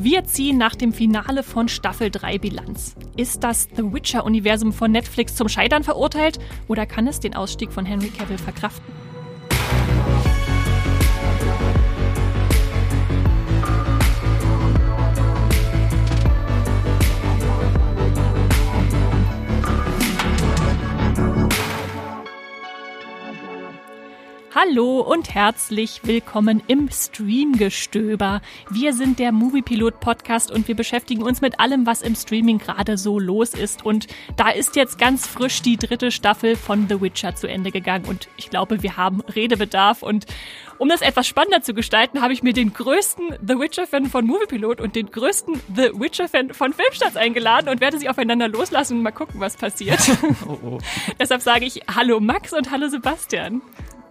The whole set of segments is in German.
Wir ziehen nach dem Finale von Staffel 3 Bilanz. Ist das The Witcher-Universum von Netflix zum Scheitern verurteilt oder kann es den Ausstieg von Henry Cavill verkraften? Hallo und herzlich willkommen im Streamgestöber. Wir sind der Moviepilot Podcast und wir beschäftigen uns mit allem, was im Streaming gerade so los ist. Und da ist jetzt ganz frisch die dritte Staffel von The Witcher zu Ende gegangen und ich glaube, wir haben Redebedarf und um das etwas spannender zu gestalten, habe ich mir den größten The Witcher-Fan von Moviepilot und den größten The Witcher-Fan von Filmstarts eingeladen und werde sie aufeinander loslassen und mal gucken, was passiert. Oh, oh. Deshalb sage ich Hallo Max und Hallo Sebastian.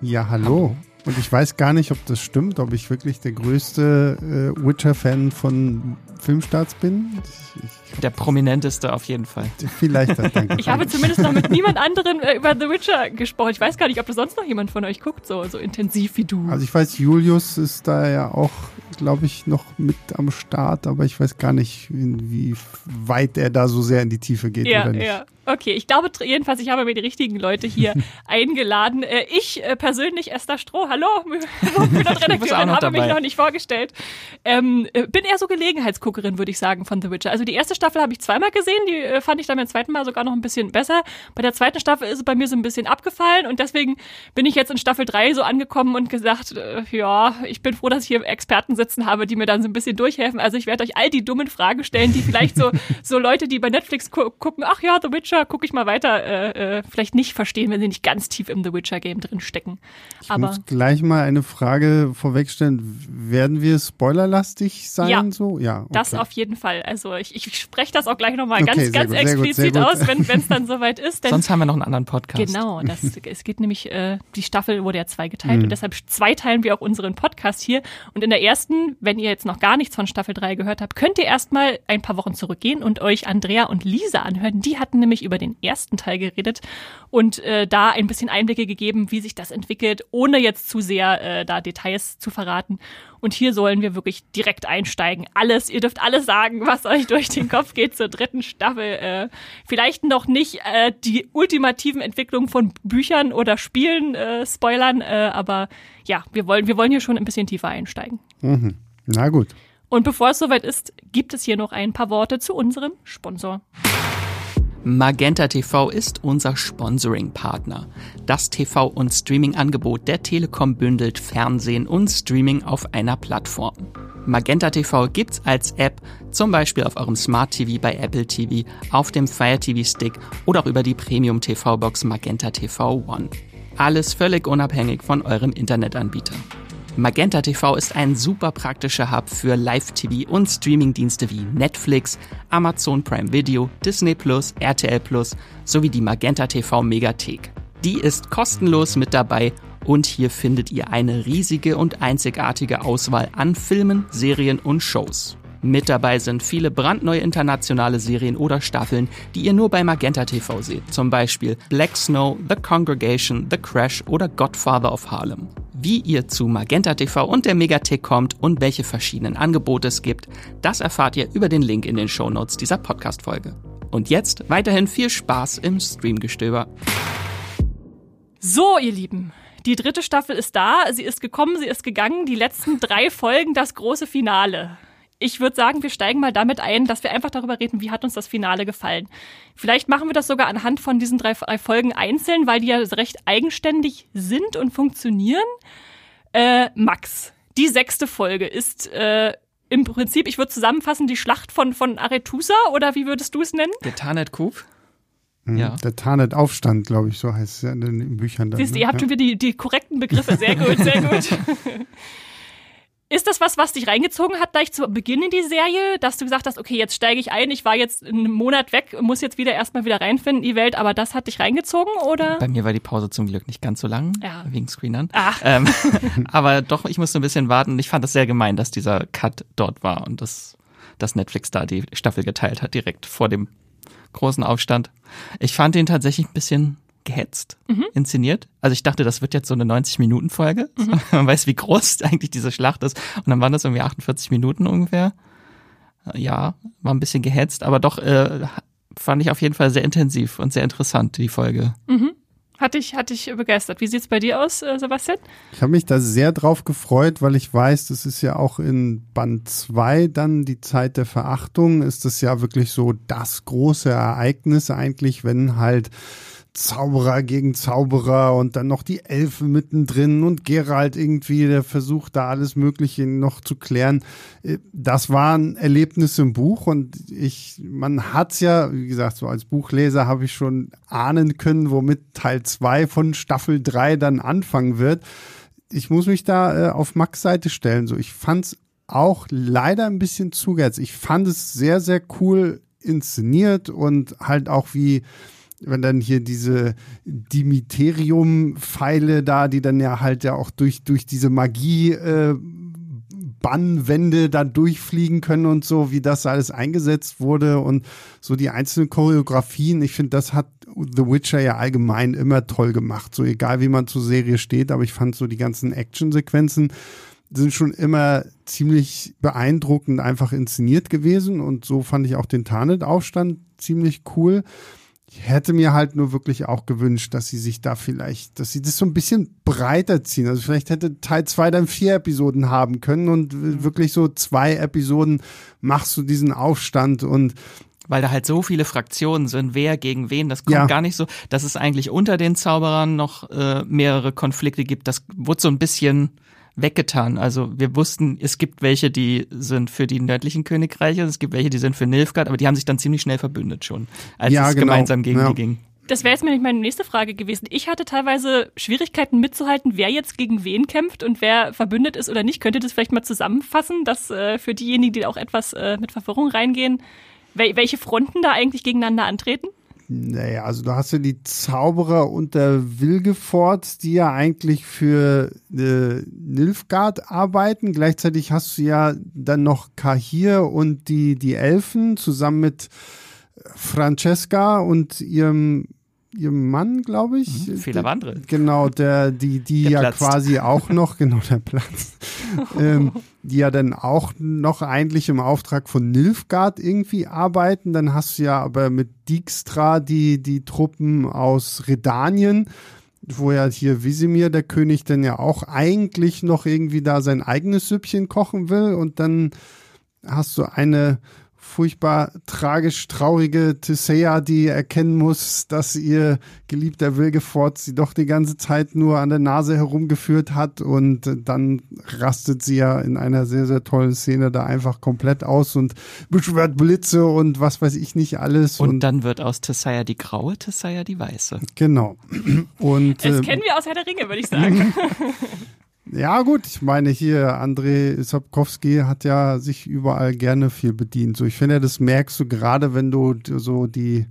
Ja, hallo. Und ich weiß gar nicht, ob das stimmt, ob ich wirklich der größte äh, Witcher-Fan von Filmstarts bin. Ich, ich, der prominenteste auf jeden Fall. Vielleicht, danke. ich habe zumindest noch mit niemand anderem äh, über The Witcher gesprochen. Ich weiß gar nicht, ob das sonst noch jemand von euch guckt, so, so intensiv wie du. Also ich weiß, Julius ist da ja auch, glaube ich, noch mit am Start, aber ich weiß gar nicht, wie weit er da so sehr in die Tiefe geht ja, oder nicht. Ja. Okay, ich glaube jedenfalls, ich habe mir die richtigen Leute hier eingeladen. Äh, ich äh, persönlich, Esther Stroh, hallo, Redakteurin, habe dabei. mich noch nicht vorgestellt. Ähm, äh, bin eher so Gelegenheitsguckerin, würde ich sagen, von The Witcher. Also die erste Staffel habe ich zweimal gesehen, die fand ich dann beim zweiten Mal sogar noch ein bisschen besser. Bei der zweiten Staffel ist es bei mir so ein bisschen abgefallen und deswegen bin ich jetzt in Staffel 3 so angekommen und gesagt, äh, ja, ich bin froh, dass ich hier Experten sitzen habe, die mir dann so ein bisschen durchhelfen. Also ich werde euch all die dummen Fragen stellen, die vielleicht so, so Leute, die bei Netflix gu gucken, ach ja, The Witcher, Witcher, gucke ich mal weiter, äh, äh, vielleicht nicht verstehen, wenn sie nicht ganz tief im The Witcher-Game drin stecken. Ich Aber muss gleich mal eine Frage vorwegstellen. Werden wir spoilerlastig sein? Ja, so? ja okay. Das auf jeden Fall. Also ich, ich spreche das auch gleich nochmal okay, ganz, ganz gut, explizit gut, aus, wenn es dann soweit ist. Denn Sonst haben wir noch einen anderen Podcast. Genau, das, es geht nämlich, äh, die Staffel wurde ja zwei geteilt mhm. und deshalb zweiteilen wir auch unseren Podcast hier. Und in der ersten, wenn ihr jetzt noch gar nichts von Staffel 3 gehört habt, könnt ihr erstmal ein paar Wochen zurückgehen und euch Andrea und Lisa anhören. Die hatten nämlich über den ersten Teil geredet und äh, da ein bisschen Einblicke gegeben, wie sich das entwickelt, ohne jetzt zu sehr äh, da Details zu verraten. Und hier sollen wir wirklich direkt einsteigen. Alles, ihr dürft alles sagen, was euch durch den Kopf geht zur dritten Staffel. Äh, vielleicht noch nicht äh, die ultimativen Entwicklungen von Büchern oder Spielen äh, spoilern, äh, aber ja, wir wollen, wir wollen hier schon ein bisschen tiefer einsteigen. Mhm. Na gut. Und bevor es soweit ist, gibt es hier noch ein paar Worte zu unserem Sponsor. Magenta TV ist unser Sponsoring-Partner. Das TV- und Streaming-Angebot der Telekom bündelt Fernsehen und Streaming auf einer Plattform. Magenta TV gibt's als App, zum Beispiel auf eurem Smart TV bei Apple TV, auf dem Fire TV Stick oder auch über die Premium TV Box Magenta TV One. Alles völlig unabhängig von eurem Internetanbieter. Magenta TV ist ein super praktischer Hub für Live-TV und Streamingdienste wie Netflix, Amazon Prime Video, Disney Plus, RTL Plus sowie die Magenta TV Megathek. Die ist kostenlos mit dabei und hier findet ihr eine riesige und einzigartige Auswahl an Filmen, Serien und Shows. Mit dabei sind viele brandneue internationale Serien oder Staffeln, die ihr nur bei Magenta TV seht. Zum Beispiel Black Snow, The Congregation, The Crash oder Godfather of Harlem. Wie ihr zu Magenta TV und der Megathek kommt und welche verschiedenen Angebote es gibt, das erfahrt ihr über den Link in den Shownotes dieser Podcast-Folge. Und jetzt weiterhin viel Spaß im Streamgestöber. So, ihr Lieben, die dritte Staffel ist da, sie ist gekommen, sie ist gegangen, die letzten drei Folgen, das große Finale ich würde sagen, wir steigen mal damit ein, dass wir einfach darüber reden, wie hat uns das Finale gefallen. Vielleicht machen wir das sogar anhand von diesen drei Folgen einzeln, weil die ja recht eigenständig sind und funktionieren. Äh, Max, die sechste Folge ist äh, im Prinzip, ich würde zusammenfassen, die Schlacht von, von Aretusa oder wie würdest du es nennen? Der Tarnet Coup. Hm, ja. Der Tarnet Aufstand, glaube ich, so heißt es ja in den Büchern. Dann, Siehst du, ne? ihr habt schon wieder die, die korrekten Begriffe. Sehr gut, sehr gut. Ist das was, was dich reingezogen hat gleich zu Beginn in die Serie, dass du gesagt hast, okay, jetzt steige ich ein, ich war jetzt einen Monat weg, muss jetzt wieder erstmal wieder reinfinden in die Welt, aber das hat dich reingezogen, oder? Bei mir war die Pause zum Glück nicht ganz so lang, ja. wegen Screenern. Ach. Ähm, aber doch, ich musste ein bisschen warten. Ich fand es sehr gemein, dass dieser Cut dort war und dass, dass Netflix da die Staffel geteilt hat, direkt vor dem großen Aufstand. Ich fand ihn tatsächlich ein bisschen gehetzt mhm. inszeniert. Also ich dachte, das wird jetzt so eine 90-Minuten-Folge. Mhm. Man weiß, wie groß eigentlich diese Schlacht ist. Und dann waren das irgendwie 48 Minuten ungefähr. Ja, war ein bisschen gehetzt, aber doch äh, fand ich auf jeden Fall sehr intensiv und sehr interessant, die Folge. Mhm. Hatte ich, hatte ich begeistert. Wie sieht's bei dir aus, äh, Sebastian? Ich habe mich da sehr drauf gefreut, weil ich weiß, das ist ja auch in Band 2 dann die Zeit der Verachtung, ist das ja wirklich so das große Ereignis eigentlich, wenn halt Zauberer gegen Zauberer und dann noch die Elfen mittendrin und Gerald irgendwie, der versucht da alles Mögliche noch zu klären. Äh, das war ein Erlebnis im Buch und ich, man hat's ja, wie gesagt, so als Buchleser habe ich schon ahnen können, womit Teil zwei von Staffel drei dann anfangen wird. Ich muss mich da äh, auf Max Seite stellen. So, ich fand's auch leider ein bisschen zu Ich fand es sehr, sehr cool inszeniert und halt auch wie wenn dann hier diese Dimiterium-Pfeile da, die dann ja halt ja auch durch, durch diese Magie äh, Bannwände da durchfliegen können und so, wie das alles eingesetzt wurde und so die einzelnen Choreografien. Ich finde, das hat The Witcher ja allgemein immer toll gemacht. So egal wie man zur Serie steht, aber ich fand so die ganzen Actionsequenzen sind schon immer ziemlich beeindruckend einfach inszeniert gewesen und so fand ich auch den Tarnet-Aufstand ziemlich cool. Ich hätte mir halt nur wirklich auch gewünscht, dass sie sich da vielleicht, dass sie das so ein bisschen breiter ziehen. Also vielleicht hätte Teil zwei dann vier Episoden haben können und mhm. wirklich so zwei Episoden machst du diesen Aufstand und weil da halt so viele Fraktionen sind, wer gegen wen, das kommt ja. gar nicht so, dass es eigentlich unter den Zauberern noch äh, mehrere Konflikte gibt. Das wurde so ein bisschen weggetan. Also wir wussten, es gibt welche, die sind für die nördlichen Königreiche, es gibt welche, die sind für Nilfgaard, aber die haben sich dann ziemlich schnell verbündet schon, als ja, es genau. gemeinsam gegen ja. die ging. Das wäre jetzt nämlich meine nächste Frage gewesen. Ich hatte teilweise Schwierigkeiten mitzuhalten, wer jetzt gegen wen kämpft und wer verbündet ist oder nicht. Könnt ihr das vielleicht mal zusammenfassen, dass äh, für diejenigen, die auch etwas äh, mit Verwirrung reingehen, wel welche Fronten da eigentlich gegeneinander antreten? Naja, also du hast ja die Zauberer unter Wilgefort, die ja eigentlich für äh, Nilfgaard arbeiten. Gleichzeitig hast du ja dann noch Kahir und die, die Elfen zusammen mit Francesca und ihrem ihrem Mann, glaube ich. Mhm, Fehler Wandre. Genau, der, die, die der ja platzt. quasi auch noch, genau, der Platz, ähm, die ja dann auch noch eigentlich im Auftrag von Nilfgaard irgendwie arbeiten. Dann hast du ja aber mit Dijkstra die, die Truppen aus Redanien, wo ja hier Visimir, der König, dann ja auch eigentlich noch irgendwie da sein eigenes Süppchen kochen will. Und dann hast du eine furchtbar tragisch traurige Thesea, die erkennen muss, dass ihr geliebter Wilgefort sie doch die ganze Zeit nur an der Nase herumgeführt hat und dann rastet sie ja in einer sehr, sehr tollen Szene da einfach komplett aus und beschwört Blitze und was weiß ich nicht alles. Und, und dann wird aus Thesea die graue, Thesea die weiße. Genau. Und, das äh, kennen wir aus Herr der Ringe, würde ich sagen. Ja, gut, ich meine, hier, André Sapkowski hat ja sich überall gerne viel bedient. So, ich finde, das merkst du gerade, wenn du so die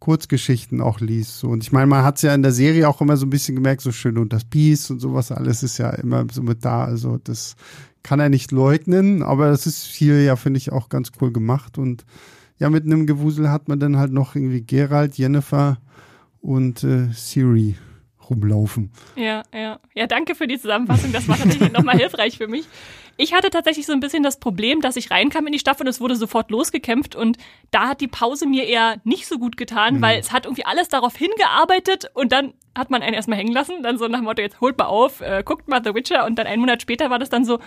Kurzgeschichten auch liest. So. Und ich meine, man hat es ja in der Serie auch immer so ein bisschen gemerkt, so schön und das Biest und sowas, alles ist ja immer so mit da. Also, das kann er nicht leugnen, aber das ist hier ja, finde ich, auch ganz cool gemacht. Und ja, mit einem Gewusel hat man dann halt noch irgendwie Gerald, Jennifer und äh, Siri rumlaufen. Ja, ja. Ja, danke für die Zusammenfassung. Das war tatsächlich nochmal hilfreich für mich. Ich hatte tatsächlich so ein bisschen das Problem, dass ich reinkam in die Staffel und es wurde sofort losgekämpft und da hat die Pause mir eher nicht so gut getan, mhm. weil es hat irgendwie alles darauf hingearbeitet und dann hat man einen erstmal hängen lassen, dann so nach dem Motto, jetzt holt mal auf, äh, guckt mal The Witcher und dann einen Monat später war das dann so,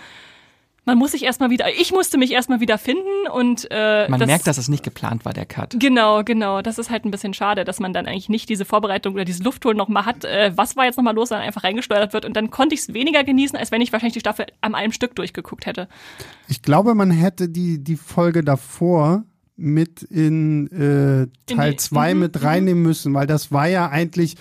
man muss sich erstmal wieder, ich musste mich erstmal wieder finden und äh, man das, merkt, dass es nicht geplant war, der Cut. Genau, genau. Das ist halt ein bisschen schade, dass man dann eigentlich nicht diese Vorbereitung oder dieses Luftholen nochmal hat. Äh, was war jetzt nochmal los, dann einfach reingesteuert wird und dann konnte ich es weniger genießen, als wenn ich wahrscheinlich die Staffel am einem Stück durchgeguckt hätte. Ich glaube, man hätte die, die Folge davor mit in äh, Teil 2 mhm, mit mhm. reinnehmen müssen, weil das war ja eigentlich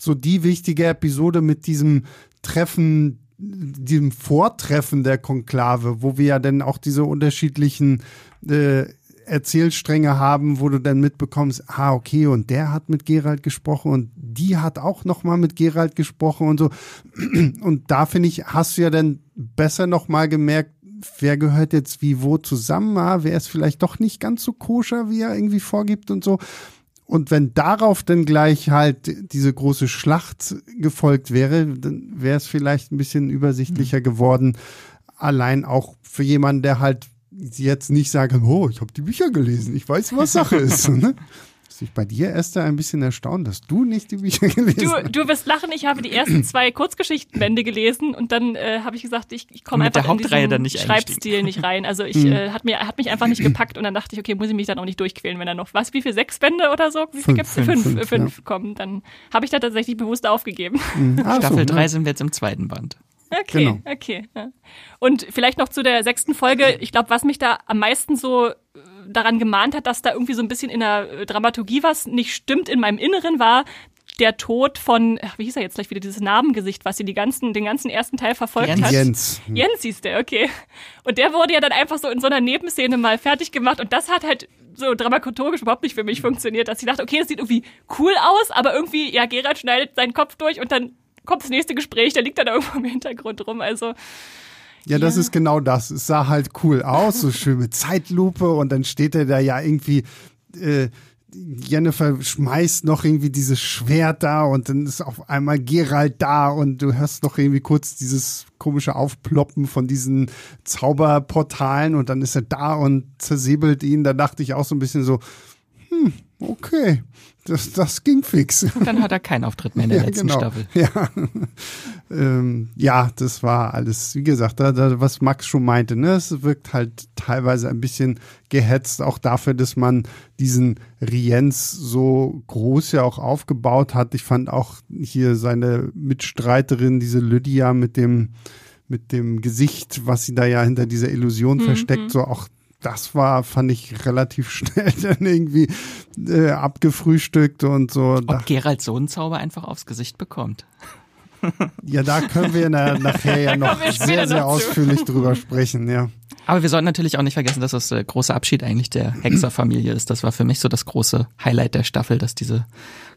so die wichtige Episode mit diesem Treffen diesem Vortreffen der Konklave, wo wir ja dann auch diese unterschiedlichen äh, Erzählstränge haben, wo du dann mitbekommst, ah, okay, und der hat mit Gerald gesprochen und die hat auch nochmal mit Gerald gesprochen und so. Und da finde ich, hast du ja dann besser nochmal gemerkt, wer gehört jetzt wie wo zusammen, ah, wer ist vielleicht doch nicht ganz so koscher, wie er irgendwie vorgibt und so. Und wenn darauf dann gleich halt diese große Schlacht gefolgt wäre, dann wäre es vielleicht ein bisschen übersichtlicher geworden. Allein auch für jemanden, der halt jetzt nicht sagen, oh, ich habe die Bücher gelesen, ich weiß, was Sache ist. ne? Ist ich bei dir, Esther, ein bisschen erstaunt, dass du nicht die Bücher gelesen Du, hast. du wirst lachen, ich habe die ersten zwei Kurzgeschichtenbände gelesen und dann äh, habe ich gesagt, ich, ich komme einfach der in diesen nicht Schreibstil nicht rein. Also Hm. ich äh, hat mir hat mich einfach nicht gepackt und dann dachte ich, okay, muss ich mich dann auch nicht durchquälen, wenn da noch was, wie viel sechs Bände oder so, wie viel Fünf, gibt's? fünf, Fünf, fünf, fünf, fünf kommen. Dann habe ich da tatsächlich bewusst aufgegeben. Ah, so, Staffel ne? 3 sind wir jetzt im zweiten Band. Okay, Genau. okay. Ja. Und vielleicht noch zu der sechsten Folge. Ich glaube, was mich da am meisten so daran gemahnt hat, dass da irgendwie so ein bisschen in der äh, Dramaturgie was nicht stimmt in meinem Inneren war, der Tod von, ach, wie hieß er jetzt gleich wieder, dieses Narbengesicht, was sie die ganzen, den ganzen ersten Teil verfolgt Jens. hat. Jens. Jens hieß der, okay. Und der wurde ja dann einfach so in so einer Nebenszene mal fertig gemacht und das hat halt so dramaturgisch überhaupt nicht für mich funktioniert, dass ich dachte, okay, das sieht irgendwie cool aus, aber irgendwie, ja, Gerald schneidet seinen Kopf durch und dann kommt das nächste Gespräch, der liegt dann irgendwo im Hintergrund rum, also Ja, das Ja. ist genau das. Es sah halt cool aus, so schön mit Zeitlupe und dann steht er da ja irgendwie, äh, Jennifer schmeißt noch irgendwie dieses Schwert da und dann ist auf einmal Gerald da und du hörst noch irgendwie kurz dieses komische Aufploppen von diesen Zauberportalen und dann ist er da und zersäbelt ihn. Da dachte ich auch so ein bisschen so, hm, okay, das, das ging fix. Und dann hat er keinen Auftritt mehr in der letzten Staffel. Ja. ähm, ja, das war alles, wie gesagt, da, da, was Max schon meinte, ne? Es wirkt halt teilweise ein bisschen gehetzt, auch dafür, dass man diesen Rienz so groß ja auch aufgebaut hat. Ich fand auch hier seine Mitstreiterin, diese Lydia mit dem, mit dem Gesicht, was sie da ja hinter dieser Illusion versteckt, so auch das war, fand ich relativ schnell dann irgendwie äh, abgefrühstückt und so. Da- Ob Gerald so einen Zauber einfach aufs Gesicht bekommt. Ja, da können wir na, nachher ja noch sehr, sehr noch zu. ausführlich drüber sprechen, ja. Aber wir sollten natürlich auch nicht vergessen, dass das der große Abschied eigentlich der Hexerfamilie ist. Das war für mich so das große Highlight der Staffel, dass diese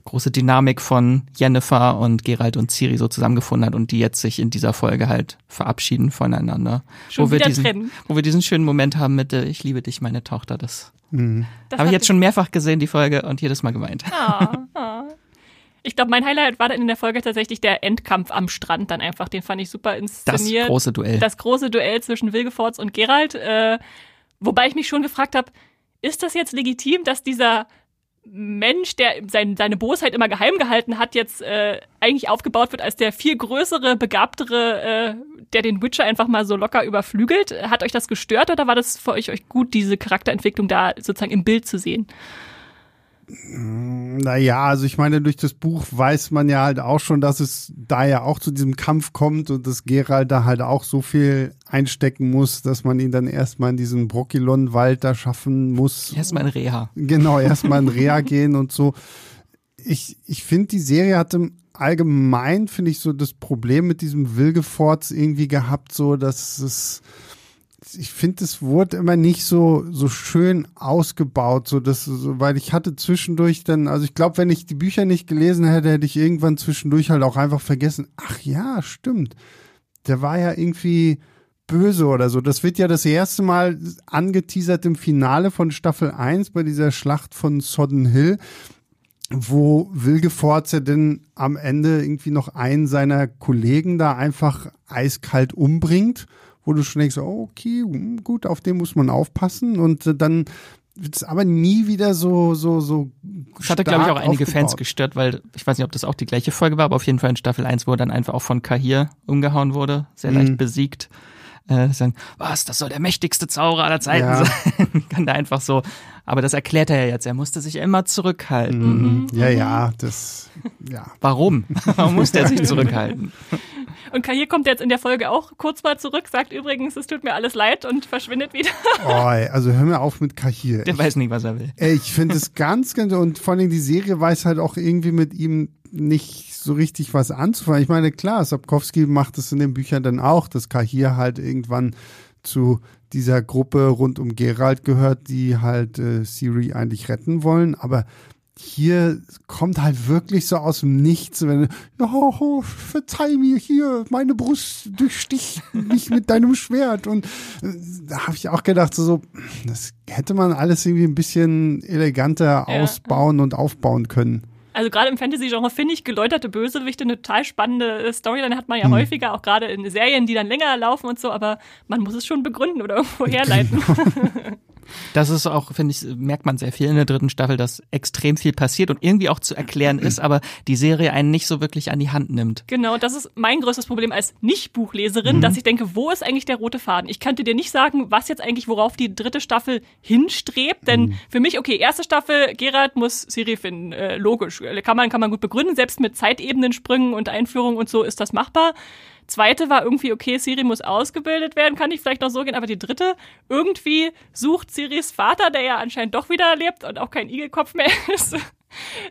große Dynamik von Jennifer und Gerald und Ciri so zusammengefunden hat und die jetzt sich in dieser Folge halt verabschieden voneinander. Schon wo wir diesen, trennen. Wo wir diesen schönen Moment haben mit äh, Ich liebe dich, meine Tochter. Das das habe ich jetzt schon mehrfach gesehen, die Folge, und jedes Mal geweint. Ah, ah. Ich glaube, mein Highlight war dann in der Folge tatsächlich der Endkampf am Strand dann einfach. Den fand ich super Das inszeniert. große Duell. Das große Duell zwischen Wilgefortz und Gerald. Äh, wobei ich mich schon gefragt habe, ist das jetzt legitim, dass dieser Mensch, der sein, seine Bosheit immer geheim gehalten hat, jetzt äh, eigentlich aufgebaut wird als der viel größere, begabtere, äh, der den Witcher einfach mal so locker überflügelt. Hat euch das gestört oder war das für euch, euch gut, diese Charakterentwicklung da sozusagen im Bild zu sehen? Naja, also ich meine, durch das Buch weiß man ja halt auch schon, dass es da ja auch zu diesem Kampf kommt und dass Gerald da halt auch so viel einstecken muss, dass man ihn dann erstmal in diesen Brokilon-Wald da schaffen muss. Erstmal in Reha. Genau, erstmal in Reha gehen und so. Ich, ich finde, die Serie hat im Allgemeinen, finde ich, so das Problem mit diesem Wilgefortz irgendwie gehabt, so dass es ich finde, es wurde immer nicht so so schön ausgebaut, so dass so, weil ich hatte zwischendurch dann, also ich glaube, wenn ich die Bücher nicht gelesen hätte, hätte ich irgendwann zwischendurch halt auch einfach vergessen. Ach ja, stimmt. Der war ja irgendwie böse oder so. Das wird ja das erste Mal angeteasert im Finale von Staffel 1 bei dieser Schlacht von Sodden Hill, wo Wilgefortz ja denn am Ende irgendwie noch einen seiner Kollegen da einfach eiskalt umbringt wo du schon denkst, oh, okay, hm, gut, auf den muss man aufpassen und äh, dann wird es aber nie wieder so so so Das hatte, glaube ich, auch einige Fans aufgebaut. gestört, weil ich weiß nicht, ob das auch die gleiche Folge war, aber auf jeden Fall in Staffel 1, wo er dann einfach auch von Kahir umgehauen wurde, sehr leicht Mhm. besiegt. Äh, sagen, was, das soll der mächtigste Zauberer aller Zeiten Ja. sein. Kann da einfach so. Aber das erklärt er ja jetzt. Er musste sich immer zurückhalten. Mhm. Ja, ja, das ja. Warum? Warum musste er sich zurückhalten? Und Kahir kommt jetzt in der Folge auch kurz mal zurück, sagt übrigens, es tut mir alles leid und verschwindet wieder. Oh, ey, also hör mir auf mit Kahir. Der weiß nicht, was er will. Ey, ich finde es ganz, ganz, und vor allem die Serie weiß halt auch irgendwie mit ihm nicht so richtig was anzufangen. Ich meine, klar, Sapkowski macht es in den Büchern dann auch, dass Kahir halt irgendwann zu dieser Gruppe rund um Geralt gehört, die halt äh, Siri eigentlich retten wollen, aber hier kommt halt wirklich so aus dem Nichts, wenn ja, oh, verzeih mir hier, meine Brust durchsticht mich mit deinem Schwert und äh, da habe ich auch gedacht so, so, das hätte man alles irgendwie ein bisschen eleganter Ja. ausbauen und aufbauen können. Also gerade im Fantasy-Genre finde ich geläuterte Bösewichte eine total spannende Storyline hat man ja hm. häufiger, auch gerade in Serien, die dann länger laufen und so, aber man muss es schon begründen oder irgendwo herleiten. Genau. Das ist auch, finde ich, merkt man sehr viel in der dritten Staffel, dass extrem viel passiert und irgendwie auch zu erklären ist, aber die Serie einen nicht so wirklich an die Hand nimmt. Genau, das ist mein größtes Problem als Nicht-Buchleserin, mhm. dass ich denke, wo ist eigentlich der rote Faden? Ich könnte dir nicht sagen, was jetzt eigentlich, worauf die dritte Staffel hinstrebt, denn mhm. für mich, okay, erste Staffel, Gerard muss Siri finden, äh, logisch, kann man, kann man gut begründen, selbst mit Zeitebenensprüngen und Einführungen und so ist das machbar. Zweite war irgendwie, okay, Siri muss ausgebildet werden, kann ich vielleicht noch so gehen, aber die dritte, irgendwie sucht Siris Vater, der ja anscheinend doch wieder lebt und auch kein Igelkopf mehr ist,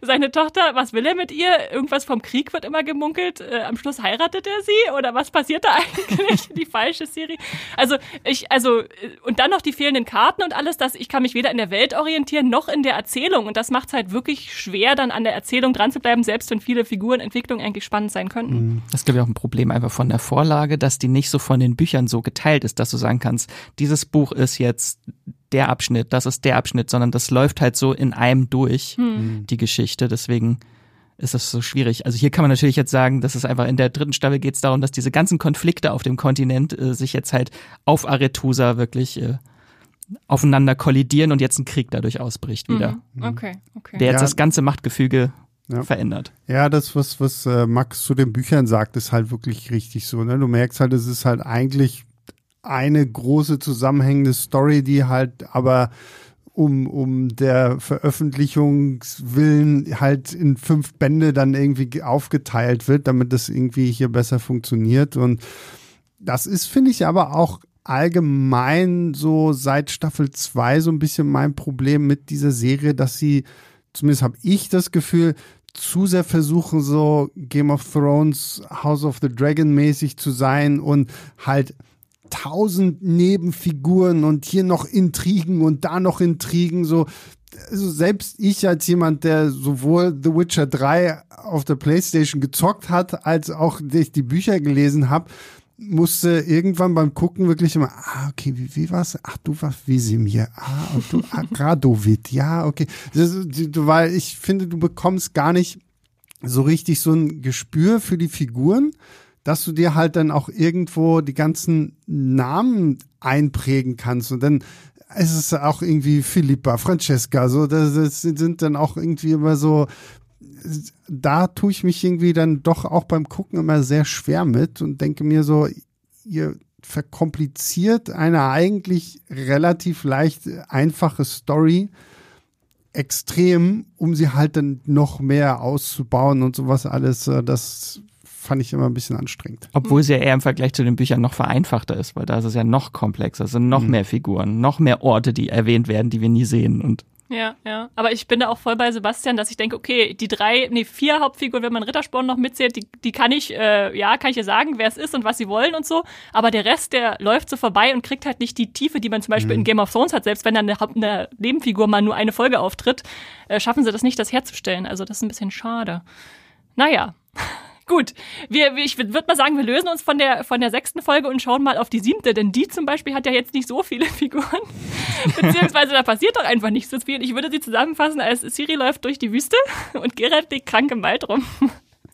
seine Tochter, was will er mit ihr? Irgendwas vom Krieg wird immer gemunkelt. Äh, am Schluss heiratet er sie oder was passiert da eigentlich? Die falsche Serie. Also ich, also und dann noch die fehlenden Karten und alles, dass ich kann mich weder in der Welt orientieren noch in der Erzählung und das macht es halt wirklich schwer, dann an der Erzählung dran zu bleiben, selbst wenn viele Figurenentwicklungen eigentlich spannend sein könnten. Mhm. Das ist glaube ich auch ein Problem einfach von der Vorlage, dass die nicht so von den Büchern so geteilt ist, dass du sagen kannst, dieses Buch ist jetzt der Abschnitt, das ist der Abschnitt, sondern das läuft halt so in einem durch, hm. die Geschichte. Deswegen ist das so schwierig. Also hier kann man natürlich jetzt sagen, dass es einfach in der dritten Staffel geht es darum, dass diese ganzen Konflikte auf dem Kontinent äh, sich jetzt halt auf Aretusa wirklich äh, aufeinander kollidieren und jetzt ein Krieg dadurch ausbricht wieder. Mhm. Okay, okay. Der jetzt ja. das ganze Machtgefüge ja. verändert. Ja, das, was, was äh, Max zu den Büchern sagt, ist halt wirklich richtig so. Ne? Du merkst halt, es ist halt eigentlich eine große zusammenhängende Story, die halt aber um, um der Veröffentlichungswillen halt in fünf Bände dann irgendwie aufgeteilt wird, damit das irgendwie hier besser funktioniert. Und das ist, finde ich, aber auch allgemein so seit Staffel 2 so ein bisschen mein Problem mit dieser Serie, dass sie, zumindest habe ich das Gefühl, zu sehr versuchen, so Game of Thrones, House of the Dragon mäßig zu sein und halt tausend Nebenfiguren und hier noch Intrigen und da noch Intrigen, so. Also selbst ich als jemand, der sowohl The Witcher 3 auf der Playstation gezockt hat, als auch ich die Bücher gelesen habe, musste irgendwann beim Gucken wirklich immer, ah, okay, wie, wie war's? Ach, du warst Wesemir. Ah, und du, ah, Gradovit. Ja, okay. Das, weil ich finde, du bekommst gar nicht so richtig so ein Gespür für die Figuren dass du dir halt dann auch irgendwo die ganzen Namen einprägen kannst und dann ist es auch irgendwie Philippa, Francesca, so das, das sind dann auch irgendwie immer so da tue ich mich irgendwie dann doch auch beim Gucken immer sehr schwer mit und denke mir so, ihr verkompliziert eine eigentlich relativ leicht einfache Story extrem, um sie halt dann noch mehr auszubauen und sowas alles. Äh, das fand ich immer ein bisschen anstrengend. Obwohl sie ja eher im Vergleich zu den Büchern noch vereinfachter ist, weil da ist es ja noch komplexer, es sind noch mhm. mehr Figuren, noch mehr Orte, die erwähnt werden, die wir nie sehen und ja, ja. Aber ich bin da auch voll bei Sebastian, dass ich denke, okay, die drei, nee, vier Hauptfiguren, wenn man Rittersporn noch mitzählt, die, die kann ich, äh, ja, kann ich ja sagen, wer es ist und was sie wollen und so. Aber der Rest, der läuft so vorbei und kriegt halt nicht die Tiefe, die man zum Beispiel mhm. in Game of Thrones hat. Selbst wenn dann eine, eine Nebenfigur mal nur eine Folge auftritt, äh, schaffen sie das nicht, das herzustellen. Also das ist ein bisschen schade. Naja. Gut, wir, ich würde mal sagen, wir lösen uns von der, von der sechsten Folge und schauen mal auf die siebte, denn die zum Beispiel hat ja jetzt nicht so viele Figuren. Beziehungsweise da passiert doch einfach nicht so viel. Ich würde sie zusammenfassen als Siri läuft durch die Wüste und Geralt liegt krank im Wald rum.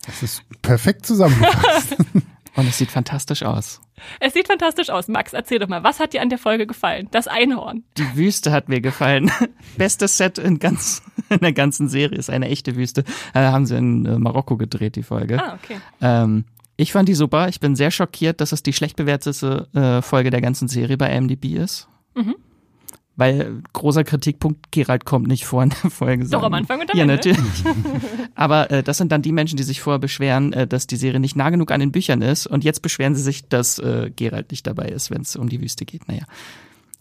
Das ist perfekt zusammengefasst. Und es sieht fantastisch aus. Es sieht fantastisch aus. Max, erzähl doch mal, was hat dir an der Folge gefallen? Das Einhorn. Die Wüste hat mir gefallen. Bestes Set in, ganz, in der ganzen Serie ist eine echte Wüste. Äh, haben sie in äh, Marokko gedreht, die Folge. Ah, okay. Ähm, ich fand die super. Ich bin sehr schockiert, dass es die schlecht bewertete äh, Folge der ganzen Serie bei MDB ist. Mhm. Weil großer Kritikpunkt, Gerald kommt nicht vor in der Folge. Doch, am Anfang und am Ja, natürlich. Aber äh, das sind dann die Menschen, die sich vorher beschweren, äh, dass die Serie nicht nah genug an den Büchern ist. Und jetzt beschweren sie sich, dass äh, Gerald nicht dabei ist, wenn es um die Wüste geht. Naja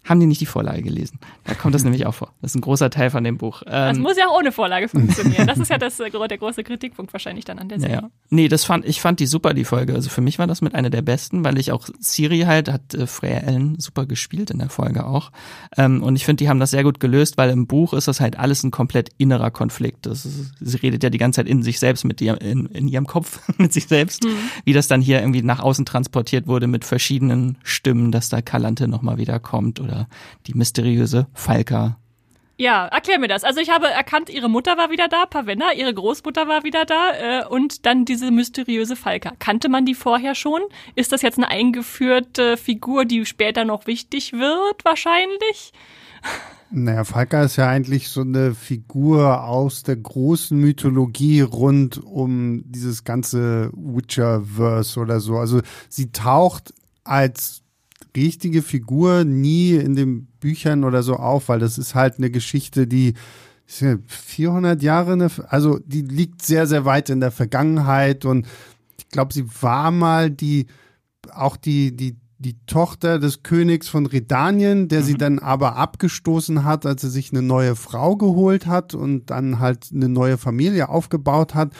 haben die nicht die Vorlage gelesen. Da kommt das nämlich auch vor. Das ist ein großer Teil von dem Buch. Ähm, das muss ja auch ohne Vorlage funktionieren. Das ist ja das, äh, der große Kritikpunkt wahrscheinlich dann an der Serie. Ja. Nee, das fand, ich fand die super, die Folge. Also für mich war das mit einer der besten, weil ich auch Siri halt, hat äh, Freya Ellen super gespielt in der Folge auch. Ähm, und ich finde, die haben das sehr gut gelöst, weil im Buch ist das halt alles ein komplett innerer Konflikt. Das ist, sie redet ja die ganze Zeit in sich selbst, mit ihr, in, in ihrem Kopf, mit sich selbst. Mhm. Wie das dann hier irgendwie nach außen transportiert wurde mit verschiedenen Stimmen, dass da Kalante nochmal wieder kommt oder die mysteriöse Falka Ja, erklär mir das. Also ich habe erkannt, ihre Mutter war wieder da, Pavenna, ihre Großmutter war wieder da äh, und dann diese mysteriöse Falka. Kannte man die vorher schon? Ist das jetzt eine eingeführte Figur, die später noch wichtig wird, wahrscheinlich? Naja, Falka ist ja eigentlich so eine Figur aus der großen Mythologie rund um dieses ganze Witcher-Verse oder so. Also sie taucht als richtige Figur nie in den Büchern oder so auf, weil das ist halt eine Geschichte, die 400 Jahre, also die liegt sehr, sehr weit in der Vergangenheit und ich glaube, sie war mal die, auch die, die, die Tochter des Königs von Redanien, der mhm. sie dann aber abgestoßen hat, als er sich eine neue Frau geholt hat und dann halt eine neue Familie aufgebaut hat.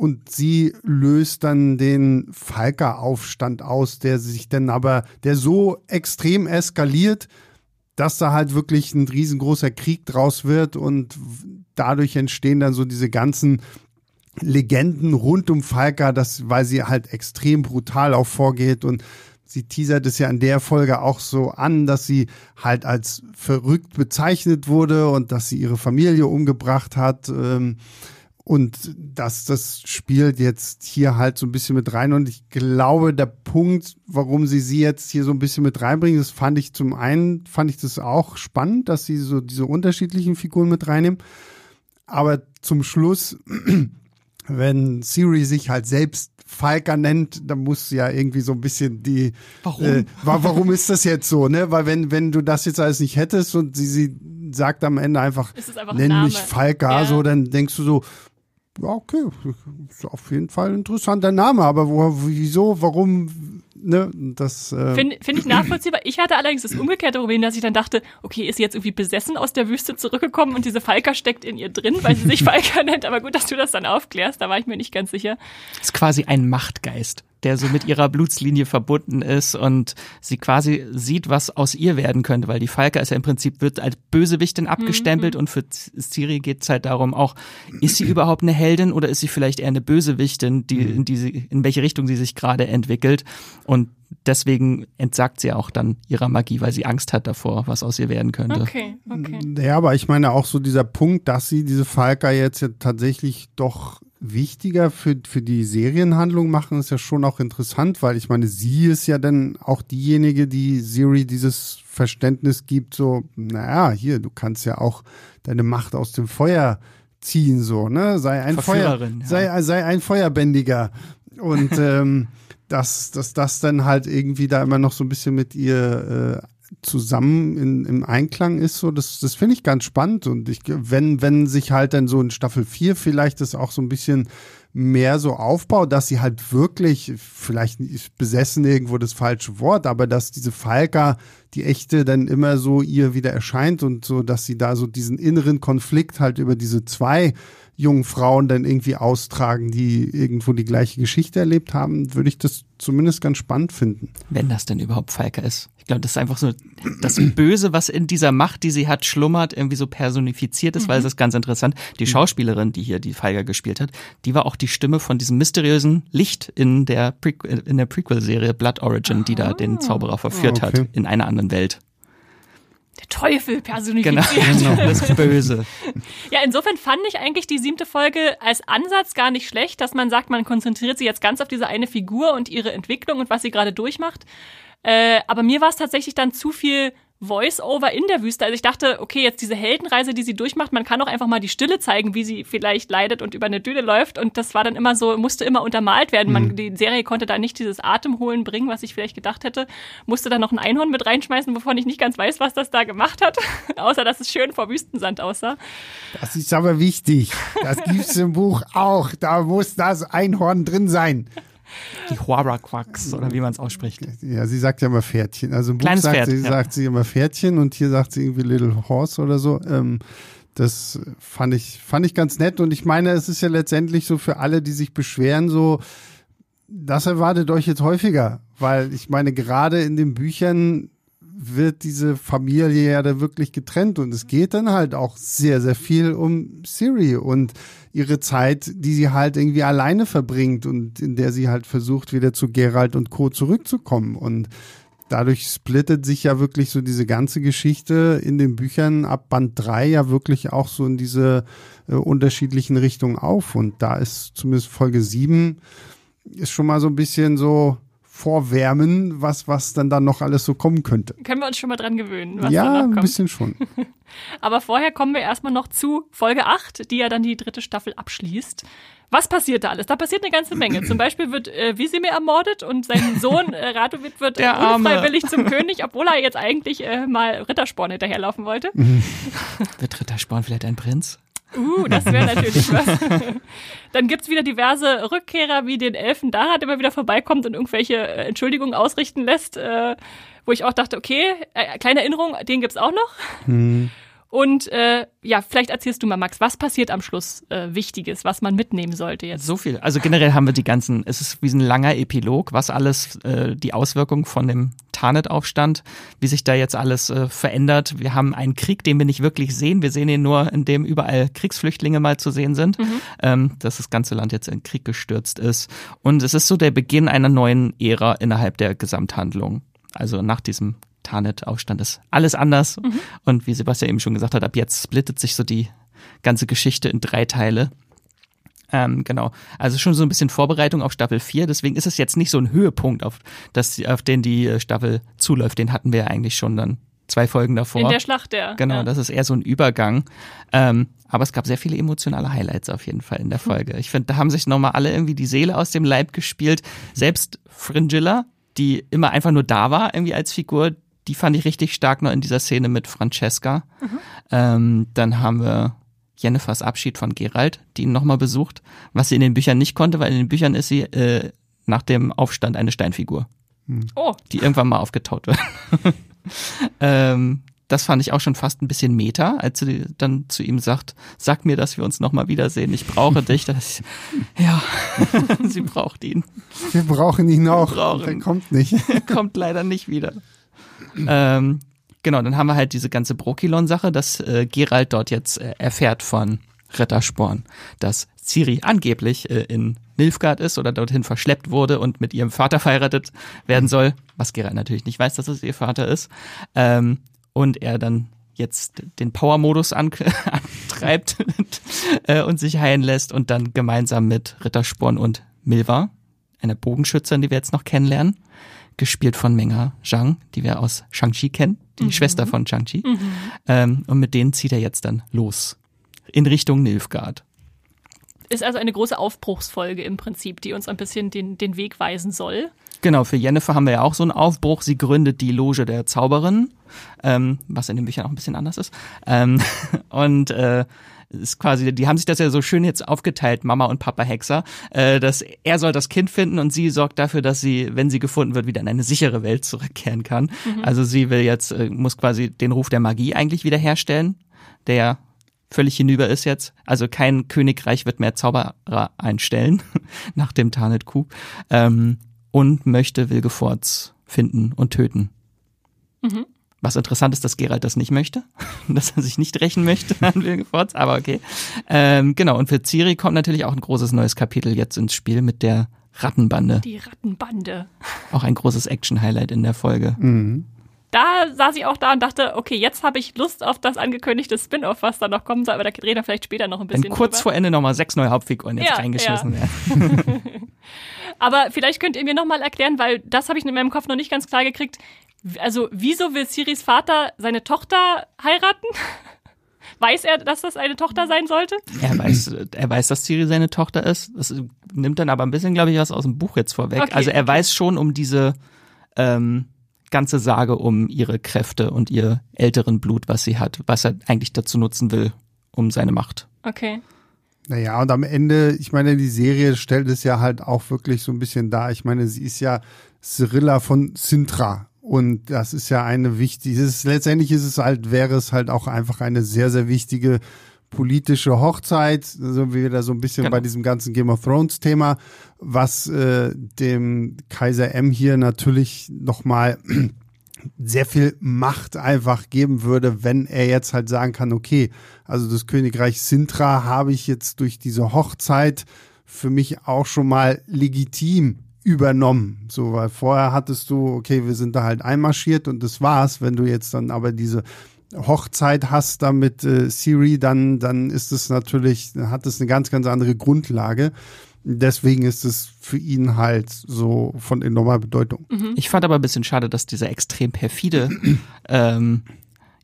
Und sie löst dann den Falker-Aufstand aus, der sich dann aber, der so extrem eskaliert, dass da halt wirklich ein riesengroßer Krieg draus wird und dadurch entstehen dann so diese ganzen Legenden rund um Falka, das, weil sie halt extrem brutal auch vorgeht und sie teasert es ja in der Folge auch so an, dass sie halt als verrückt bezeichnet wurde und dass sie ihre Familie umgebracht hat. Ähm, und dass das spielt jetzt hier halt so ein bisschen mit rein. Und ich glaube, der Punkt, warum sie sie jetzt hier so ein bisschen mit reinbringen, das fand ich zum einen, fand ich das auch spannend, dass sie so diese unterschiedlichen Figuren mit reinnehmen. Aber zum Schluss, wenn Siri sich halt selbst Falker nennt, dann muss ja irgendwie so ein bisschen die. Warum? Äh, warum ist das jetzt so, ne? Weil wenn, wenn du das jetzt alles nicht hättest und sie, sie sagt am Ende einfach, einfach nenn mich Falker, ja. so, dann denkst du so, ja, okay, ist auf jeden Fall ein interessanter Name, aber wo, wieso, warum, ne, das. Äh Finde find ich nachvollziehbar. Ich hatte allerdings das umgekehrte Problem, dass ich dann dachte, okay, ist sie jetzt irgendwie besessen aus der Wüste zurückgekommen und diese Falker steckt in ihr drin, weil sie sich Falker nennt, aber gut, dass du das dann aufklärst, da war ich mir nicht ganz sicher. Das ist quasi ein Machtgeist der so mit ihrer Blutslinie verbunden ist und sie quasi sieht, was aus ihr werden könnte, weil die Falke ist ja im Prinzip wird als Bösewichtin abgestempelt mhm. und für Ciri geht es halt darum auch, ist sie überhaupt eine Heldin oder ist sie vielleicht eher eine Bösewichtin, die, mhm. in, die sie, in welche Richtung sie sich gerade entwickelt und deswegen entsagt sie auch dann ihrer Magie, weil sie Angst hat davor, was aus ihr werden könnte. Okay, okay. Ja, aber ich meine auch so dieser Punkt, dass sie diese Falka jetzt ja tatsächlich doch wichtiger für, für die Serienhandlung machen, ist ja schon auch interessant, weil ich meine, sie ist ja dann auch diejenige, die Siri dieses Verständnis gibt, so, naja, hier, du kannst ja auch deine Macht aus dem Feuer ziehen, so, ne? Sei ein Feuer, ja. sei, sei ein Feuerbändiger. Und ähm, dass, dass das dann halt irgendwie da immer noch so ein bisschen mit ihr äh, zusammen in, im Einklang ist, so, das, das finde ich ganz spannend. Und ich, wenn, wenn sich halt dann so in Staffel 4 vielleicht das auch so ein bisschen mehr so aufbaut, dass sie halt wirklich, vielleicht besessen irgendwo das falsche Wort, aber dass diese Falka, die echte, dann immer so ihr wieder erscheint und so, dass sie da so diesen inneren Konflikt halt über diese zwei jungen Frauen dann irgendwie austragen, die irgendwo die gleiche Geschichte erlebt haben, würde ich das zumindest ganz spannend finden. Wenn das denn überhaupt Falke ist. Ich glaube, das ist einfach so das Böse, was in dieser Macht, die sie hat, schlummert, irgendwie so personifiziert ist, mhm. weil es ist ganz interessant. Die Schauspielerin, die hier die Falke gespielt hat, die war auch die Stimme von diesem mysteriösen Licht in der, Pre in der Prequel-Serie Blood Origin, die da den Zauberer verführt ah, okay. hat in einer anderen Welt der Teufel personifiziert. Genau, genau, das Böse. ja, insofern fand ich eigentlich die siebte Folge als Ansatz gar nicht schlecht, dass man sagt, man konzentriert sich jetzt ganz auf diese eine Figur und ihre Entwicklung und was sie gerade durchmacht. Äh, aber mir war es tatsächlich dann zu viel Voice-Over in der Wüste. Also ich dachte, okay, jetzt diese Heldenreise, die sie durchmacht, man kann auch einfach mal die Stille zeigen, wie sie vielleicht leidet und über eine Düne läuft. Und das war dann immer so, musste immer untermalt werden. Man, mhm. die Serie konnte da nicht dieses Atemholen bringen, was ich vielleicht gedacht hätte. Musste da noch ein Einhorn mit reinschmeißen, wovon ich nicht ganz weiß, was das da gemacht hat. Außer, dass es schön vor Wüstensand aussah. Das ist aber wichtig. Das gibt's im Buch auch. Da muss das Einhorn drin sein. Die Huaraquax, oder wie man es ausspricht. Ja, sie sagt ja immer Pferdchen. Also im Buch sagt, Pferd, sie, ja. sagt sie immer Pferdchen und hier sagt sie irgendwie Little Horse oder so. Ähm, das fand ich, fand ich ganz nett. Und ich meine, es ist ja letztendlich so für alle, die sich beschweren, so, das erwartet euch jetzt häufiger. Weil ich meine, gerade in den Büchern wird diese Familie ja da wirklich getrennt und es geht dann halt auch sehr, sehr viel um Siri und ihre Zeit, die sie halt irgendwie alleine verbringt und in der sie halt versucht, wieder zu Gerald und Co. zurückzukommen und dadurch splittet sich ja wirklich so diese ganze Geschichte in den Büchern ab Band 3 ja wirklich auch so in diese äh, unterschiedlichen Richtungen auf. Und da ist zumindest Folge 7 ist schon mal so ein bisschen so vorwärmen, was, was dann da noch alles so kommen könnte. Können wir uns schon mal dran gewöhnen, was ja, da noch kommt. ein bisschen schon. Aber vorher kommen wir erstmal noch zu Folge 8, die ja dann die dritte Staffel abschließt. Was passiert da alles? Da passiert eine ganze Menge. Zum Beispiel wird äh, Wisimir ermordet und sein Sohn äh, Radovid wird Der Arme. unfreiwillig zum König, obwohl er jetzt eigentlich äh, mal Rittersporn hinterherlaufen wollte. Wird Rittersporn vielleicht ein Prinz? Uh, das wäre natürlich was. Dann gibt's wieder diverse Rückkehrer, wie den Elfen Darat immer wieder vorbeikommt und irgendwelche äh, Entschuldigungen ausrichten lässt, äh, wo ich auch dachte, okay, äh, kleine Erinnerung, den gibt's auch noch. Und äh, ja, vielleicht erzählst du mal, Max, was passiert am Schluss äh, Wichtiges, was man mitnehmen sollte jetzt? So viel. Also generell haben wir die ganzen, es ist wie ein langer Epilog, was alles, äh, die Auswirkungen von dem Tarnet-Aufstand, wie sich da jetzt alles äh, verändert. Wir haben einen Krieg, den wir nicht wirklich sehen. Wir sehen ihn nur, in dem überall Kriegsflüchtlinge mal zu sehen sind, ähm, dass das ganze Land jetzt in Krieg gestürzt ist. Und es ist so der Beginn einer neuen Ära innerhalb der Gesamthandlung. Also nach diesem Tarnet-Aufstand ist alles anders. Und wie Sebastian eben schon gesagt hat, ab jetzt splittet sich so die ganze Geschichte in drei Teile. Ähm, genau. Also schon so ein bisschen Vorbereitung auf Staffel 4. Deswegen ist es jetzt nicht so ein Höhepunkt, auf, das, auf den die äh, Staffel zuläuft. Den hatten wir ja eigentlich schon dann zwei Folgen davor. In der Schlacht, ja. Genau, ja. das ist eher so ein Übergang. Ähm, aber es gab sehr viele emotionale Highlights auf jeden Fall in der Folge. Ich finde, da haben sich nochmal alle irgendwie die Seele aus dem Leib gespielt. Selbst Fringilla, die immer einfach nur da war, irgendwie als Figur, die fand ich richtig stark noch in dieser Szene mit Francesca. Ähm, dann haben wir Jennifers Abschied von Gerald, die ihn nochmal besucht, was sie in den Büchern nicht konnte, weil in den Büchern ist sie äh, nach dem Aufstand eine Steinfigur Oh, die irgendwann mal aufgetaut wird. ähm, das fand ich auch schon fast ein bisschen meta, als sie dann zu ihm sagt, sag mir, dass wir uns nochmal wiedersehen, ich brauche dich. Das, ja, sie braucht ihn. Wir brauchen ihn auch. brauchen Der ihn. kommt nicht. Kommt leider nicht wieder. Ähm, genau, dann haben wir halt diese ganze Brokilon-Sache, dass äh, Gerald dort jetzt äh, erfährt von Rittersporn, dass Ciri angeblich äh, in Nilfgaard ist oder dorthin verschleppt wurde und mit ihrem Vater verheiratet werden soll, was Gerald natürlich nicht weiß, dass es ihr Vater ist. Ähm, und er dann jetzt den Power-Modus an antreibt äh, und sich heilen lässt und dann gemeinsam mit Rittersporn und Milva, einer Bogenschützerin, die wir jetzt noch kennenlernen, gespielt von Menga Zhang, die wir aus Shang-Chi kennen, die Schwester von Shang-Chi. Ähm, und mit denen zieht er jetzt dann los in Richtung Nilfgaard. ist also eine große Aufbruchsfolge im Prinzip, die uns ein bisschen den, den Weg weisen soll. Genau, für Jennifer haben wir ja auch so einen Aufbruch. Sie gründet die Loge der Zauberin, ähm, was in den Büchern auch ein bisschen anders ist. Ähm, und äh, ist quasi, die haben sich das ja so schön jetzt aufgeteilt, Mama und Papa Hexer, äh, dass er soll das Kind finden und sie sorgt dafür, dass sie, wenn sie gefunden wird, wieder in eine sichere Welt zurückkehren kann. Also sie will jetzt, äh, muss quasi den Ruf der Magie eigentlich wiederherstellen, der ja völlig hinüber ist jetzt. Also kein Königreich wird mehr Zauberer einstellen nach dem Tarnet-Coup. Ähm, und möchte Wilgefortz finden und töten. Was interessant ist, dass Gerald das nicht möchte, dass er sich nicht rächen möchte an Wilgefortz, aber okay. Ähm, genau, und für Ciri kommt natürlich auch ein großes neues Kapitel jetzt ins Spiel mit der Rattenbande. Die Rattenbande. Auch ein großes Action-Highlight in der Folge. Da saß ich auch da und dachte, okay, jetzt habe ich Lust auf das angekündigte Spin-off, was da noch kommen soll, aber da reden wir vielleicht später noch ein Wenn bisschen kurz drüber. vor Ende nochmal sechs neue Hauptfiguren jetzt Ja, reingeschmissen ja. werden. Aber vielleicht könnt ihr mir nochmal erklären, weil das habe ich in meinem Kopf noch nicht ganz klar gekriegt. Also, wieso will Siris Vater seine Tochter heiraten? Weiß er, dass das eine Tochter sein sollte? Er weiß, er weiß, dass Ciri seine Tochter ist. Das nimmt dann aber ein bisschen, glaube ich, was aus dem Buch jetzt vorweg. Okay, also er okay. weiß schon um diese ähm, ganze Sage um ihre Kräfte und ihr älteren Blut, was sie hat, was er eigentlich dazu nutzen will, um seine Macht. Okay. Naja, und am Ende, ich meine, die Serie stellt es ja halt auch wirklich so ein bisschen dar. Ich meine, sie ist ja Cyrilla von Sintra. Und das ist ja eine wichtige, ist, letztendlich ist es halt, wäre es halt auch einfach eine sehr, sehr wichtige politische Hochzeit, so wie wir da so ein bisschen Genau. bei diesem ganzen Game of Thrones Thema, was äh, dem Kaiser M hier natürlich nochmal sehr viel Macht einfach geben würde, wenn er jetzt halt sagen kann, okay, also das Königreich Sintra habe ich jetzt durch diese Hochzeit für mich auch schon mal legitim übernommen. So, weil vorher hattest du, okay, wir sind da halt einmarschiert und das war's. Wenn du jetzt dann aber diese Hochzeit hast da mit äh, Siri, dann, dann ist es natürlich, hat es eine ganz, ganz andere Grundlage. Deswegen ist es für ihn halt so von enormer Bedeutung. Mhm. Ich fand aber ein bisschen schade, dass dieser extrem perfide ähm,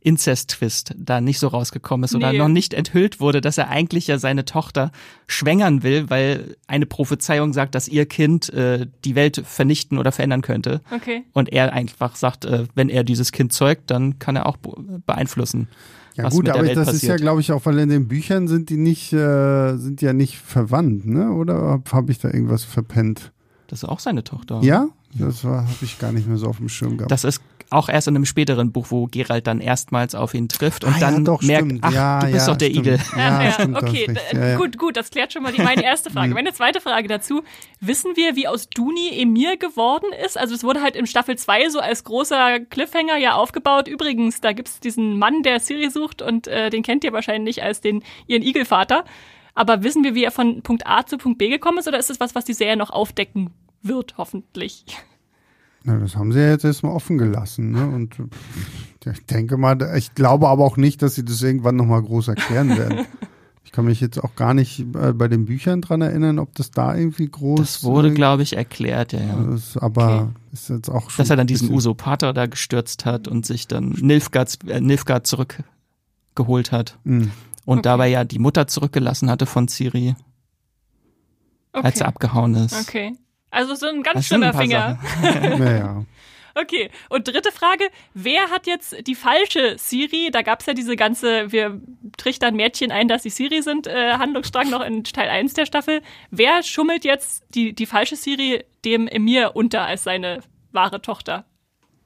Inzest-Twist da nicht so rausgekommen ist oder noch nicht enthüllt wurde, dass er eigentlich ja seine Tochter schwängern will, weil eine Prophezeiung sagt, dass ihr Kind äh, die Welt vernichten oder verändern könnte. Okay. Und er einfach sagt, äh, wenn er dieses Kind zeugt, dann kann er auch beeinflussen. Ja gut, aber das passiert. ist ja, glaube ich, auch, weil in den Büchern sind die nicht, äh, sind ja nicht verwandt, ne? Oder habe hab ich da irgendwas verpennt? Das ist auch seine Tochter. Ja? Das habe ich gar nicht mehr so auf dem Schirm gehabt. Das ist auch erst in einem späteren Buch, wo Gerald dann erstmals auf ihn trifft und ah, dann ja, doch, merkt, stimmt. ach, ja, du bist ja, doch der stimmt. Igel. Ja, ja, stimmt, okay, gut, gut, das klärt schon mal die, meine erste Frage. Meine zweite Frage dazu, wissen wir, wie aus Duni Emir geworden ist? Also es wurde halt in Staffel 2 so als großer Cliffhanger ja aufgebaut. Übrigens, da gibt's diesen Mann, der Siri sucht und äh, den kennt ihr wahrscheinlich als den ihren Igelvater. Aber wissen wir, wie er von Punkt A zu Punkt B gekommen ist oder ist es was, was die Serie noch aufdecken wird, hoffentlich? Na, das haben sie ja jetzt erstmal offen gelassen. Ne? Und ich denke mal, ich glaube aber auch nicht, dass sie das irgendwann nochmal groß erklären werden. Ich kann mich jetzt auch gar nicht äh, bei den Büchern dran erinnern, ob das da irgendwie groß Das wurde, glaube ich, erklärt, ja. ja. Das, aber okay. ist jetzt auch schon. Dass er dann diesen Usurpator da gestürzt hat und sich dann Nilfgaard, äh, Nilfgaard zurückgeholt hat. Mhm. Und okay. dabei ja die Mutter zurückgelassen hatte von Ciri. Okay. Als er abgehauen ist. Okay. Also so ein ganz das schlimmer ein Finger. naja. Okay, und dritte Frage, wer hat jetzt die falsche Siri? Da gab es ja diese ganze, wir trichtern Mädchen ein, dass sie Siri sind, äh, Handlungsstrang noch in Teil 1 der Staffel. Wer schummelt jetzt die, die falsche Siri dem Emir unter als seine wahre Tochter?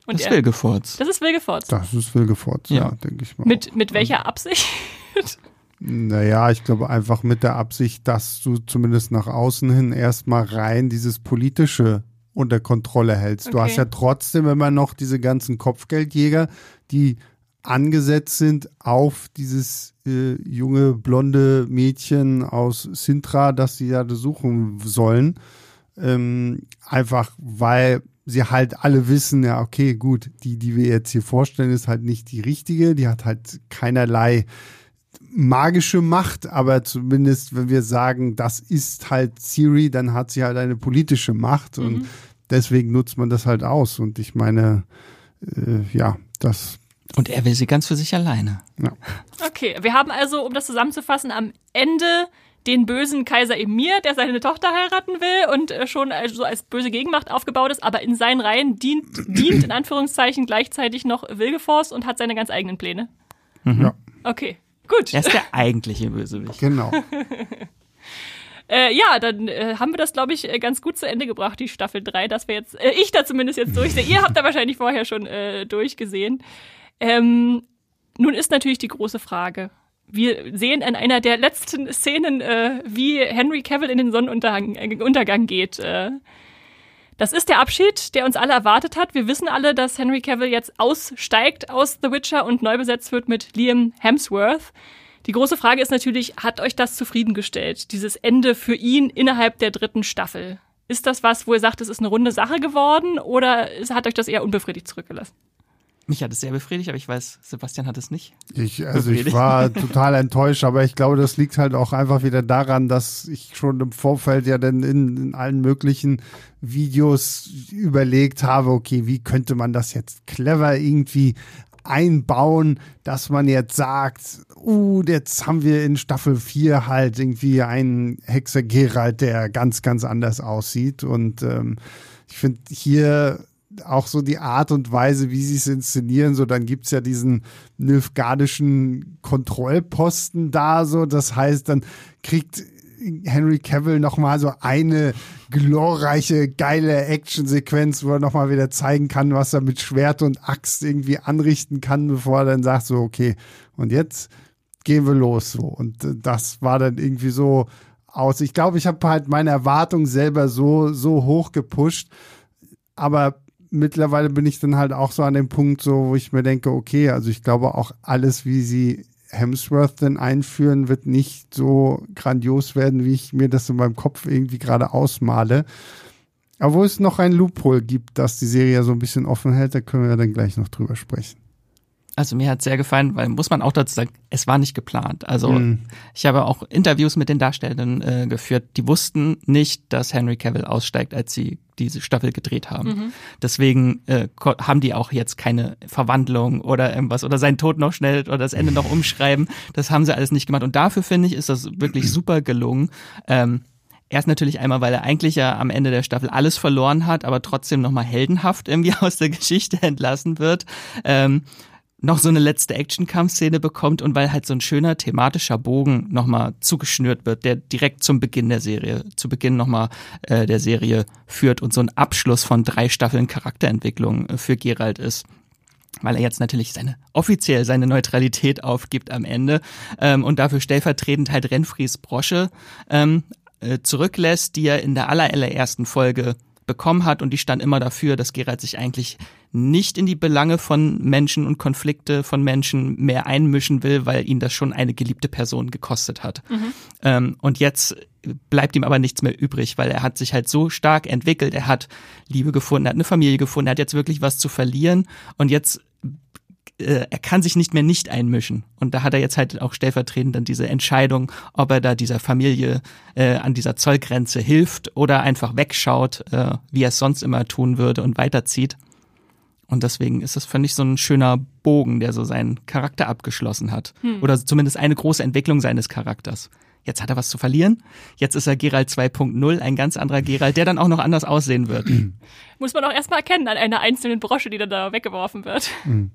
Und das ist Wilgefortz. Das ist Wilgefortz. Das ist Wilgefortz, ja, ja denke ich mal. Mit, mit welcher Absicht? Naja, ich glaube einfach mit der Absicht, dass du zumindest nach außen hin erstmal rein dieses politische unter Kontrolle hältst. Okay. Du hast ja trotzdem immer noch diese ganzen Kopfgeldjäger, die angesetzt sind auf dieses äh, junge blonde Mädchen aus Sintra, das sie ja suchen sollen. Ähm, einfach weil sie halt alle wissen, ja, okay, gut, die, die wir jetzt hier vorstellen, ist halt nicht die richtige, die hat halt keinerlei magische Macht, aber zumindest, wenn wir sagen, das ist halt Siri, dann hat sie halt eine politische Macht mhm. und deswegen nutzt man das halt aus. Und ich meine, äh, ja, das. Und er will sie ganz für sich alleine. Ja. Okay, wir haben also, um das zusammenzufassen, am Ende den bösen Kaiser Emir, der seine Tochter heiraten will und äh, schon als, so als böse Gegenmacht aufgebaut ist, aber in seinen Reihen dient, dient in Anführungszeichen gleichzeitig noch Wilgeforce und hat seine ganz eigenen Pläne. Mhm. Ja. Okay. Gut. Er ist der eigentliche Bösewicht. Genau. Äh, ja, dann äh, haben wir das, glaube ich, äh, ganz gut zu Ende gebracht, die Staffel 3, dass wir jetzt, äh, ich da zumindest jetzt durchsehe. Ihr habt da wahrscheinlich vorher schon äh, durchgesehen. Ähm, nun ist natürlich die große Frage. Wir sehen in einer der letzten Szenen, äh, wie Henry Cavill in den Sonnenuntergang äh, Untergang geht. Das ist der Abschied, der uns alle erwartet hat. Wir wissen alle, dass Henry Cavill jetzt aussteigt aus The Witcher und neu besetzt wird mit Liam Hemsworth. Die große Frage ist natürlich, hat euch das zufriedengestellt, dieses Ende für ihn innerhalb der dritten Staffel? Ist das was, wo ihr sagt, es ist eine runde Sache geworden oder hat euch das eher unbefriedigt zurückgelassen? Mich hat es sehr befriedigt, aber ich weiß, Sebastian hat es nicht. Ich, also ich war total enttäuscht, aber ich glaube, das liegt halt auch einfach wieder daran, dass ich schon im Vorfeld ja dann in, in allen möglichen Videos überlegt habe, okay, wie könnte man das jetzt clever irgendwie einbauen, dass man jetzt sagt, uh, jetzt haben wir in Staffel 4 halt irgendwie einen Hexer Geralt, der ganz, ganz anders aussieht. Und ähm, ich finde hier auch so die Art und Weise, wie sie es inszenieren, so dann gibt's ja diesen nilfgaardischen Kontrollposten da, so das heißt, dann kriegt Henry Cavill nochmal so eine glorreiche, geile Actionsequenz, wo er nochmal wieder zeigen kann, was er mit Schwert und Axt irgendwie anrichten kann, bevor er dann sagt so, okay, und jetzt gehen wir los so. Und äh, das war dann irgendwie so aus. Ich glaube, ich habe halt meine Erwartung selber so, so hoch gepusht, aber mittlerweile bin ich dann halt auch so an dem Punkt, so, wo ich mir denke, okay, also ich glaube auch alles, wie sie Hemsworth denn einführen, wird nicht so grandios werden, wie ich mir das in meinem Kopf irgendwie gerade ausmale. Aber wo es noch ein Loophole gibt, das die Serie ja so ein bisschen offen hält, da können wir dann gleich noch drüber sprechen. Also mir hat sehr gefallen, weil muss man auch dazu sagen, es war nicht geplant. Also mhm. ich habe auch Interviews mit den Darstellern äh, geführt, die wussten nicht, dass Henry Cavill aussteigt, als sie diese Staffel gedreht haben. Mhm. Deswegen äh, haben die auch jetzt keine Verwandlung oder irgendwas oder seinen Tod noch schnell oder das Ende noch umschreiben. Das haben sie alles nicht gemacht. Und dafür finde ich, ist das wirklich super gelungen. Ähm, Erst natürlich einmal, weil er eigentlich ja am Ende der Staffel alles verloren hat, aber trotzdem nochmal heldenhaft irgendwie aus der Geschichte entlassen wird. Ähm, noch so eine letzte Action-Kampfszene bekommt und weil halt so ein schöner thematischer Bogen nochmal zugeschnürt wird, der direkt zum Beginn der Serie, zu Beginn nochmal äh, der Serie führt und so ein Abschluss von drei Staffeln Charakterentwicklung äh, für Gerald ist weil er jetzt natürlich seine offiziell seine Neutralität aufgibt am Ende ähm, und dafür stellvertretend halt Renfries Brosche ähm, äh, zurücklässt, die er in der allerersten Folge bekommen hat und die stand immer dafür, dass Gerald sich eigentlich nicht in die Belange von Menschen und Konflikte von Menschen mehr einmischen will, weil ihn das schon eine geliebte Person gekostet hat. Mhm. Ähm, und jetzt bleibt ihm aber nichts mehr übrig, weil er hat sich halt so stark entwickelt, er hat Liebe gefunden, er hat eine Familie gefunden, er hat jetzt wirklich was zu verlieren und jetzt äh, er kann sich nicht mehr nicht einmischen. Und da hat er jetzt halt auch stellvertretend dann diese Entscheidung, ob er da dieser Familie äh, an dieser Zollgrenze hilft oder einfach wegschaut, äh, wie er es sonst immer tun würde und weiterzieht. Und deswegen ist das, finde ich, so ein schöner Bogen, der so seinen Charakter abgeschlossen hat. Hm. Oder zumindest eine große Entwicklung seines Charakters. Jetzt hat er was zu verlieren. Jetzt ist er Gerald 2.0, ein ganz anderer Gerald, der dann auch noch anders aussehen wird. Muss man auch erstmal erkennen an einer einzelnen Brosche, die dann da weggeworfen wird. Mhm.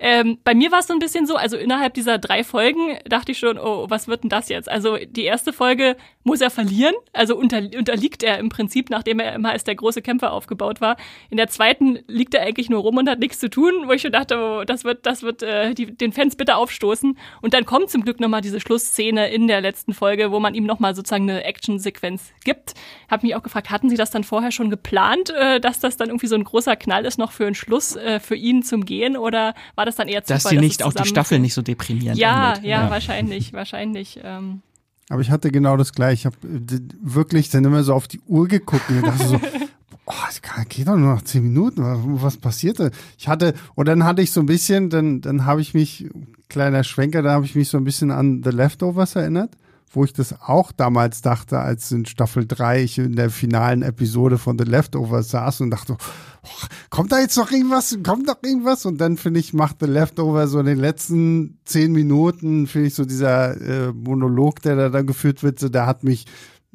Ähm, bei mir war es so ein bisschen so, also innerhalb dieser drei Folgen dachte ich schon, oh, was wird denn das jetzt? Also die erste Folge muss er verlieren, also unter, unterliegt er im Prinzip, nachdem er immer als der große Kämpfer aufgebaut war. In der zweiten liegt er eigentlich nur rum und hat nichts zu tun, wo ich schon dachte, oh, das wird, das wird äh, die, den Fans bitte aufstoßen. Und dann kommt zum Glück nochmal diese Schlussszene in der letzten Folge, wo man ihm nochmal sozusagen eine Action-Sequenz gibt. Hab mich auch gefragt, hatten Sie das dann vorher schon geplant, äh, dass das dann irgendwie so ein großer Knall ist noch für einen Schluss äh, für ihn zum Gehen oder war war das dann eher Zufall, dass sie nicht dass auch die Staffel nicht so deprimierend ja, ja, ja, wahrscheinlich, wahrscheinlich. Ähm. Aber ich hatte genau das gleiche. Ich habe äh, wirklich dann immer so auf die Uhr geguckt und dachte so, oh, es geht doch nur noch zehn Minuten. Was passierte? Ich hatte, und dann hatte ich so ein bisschen, dann, dann habe ich mich, kleiner Schwenker, da habe ich mich so ein bisschen an The Leftovers erinnert wo ich das auch damals dachte, als in Staffel 3 ich in der finalen Episode von The Leftovers saß und dachte, oh, kommt da jetzt noch irgendwas? Kommt noch irgendwas? Und dann finde ich, macht The Leftovers so in den letzten zehn Minuten, finde ich so dieser äh, Monolog, der da dann geführt wird, so, der hat mich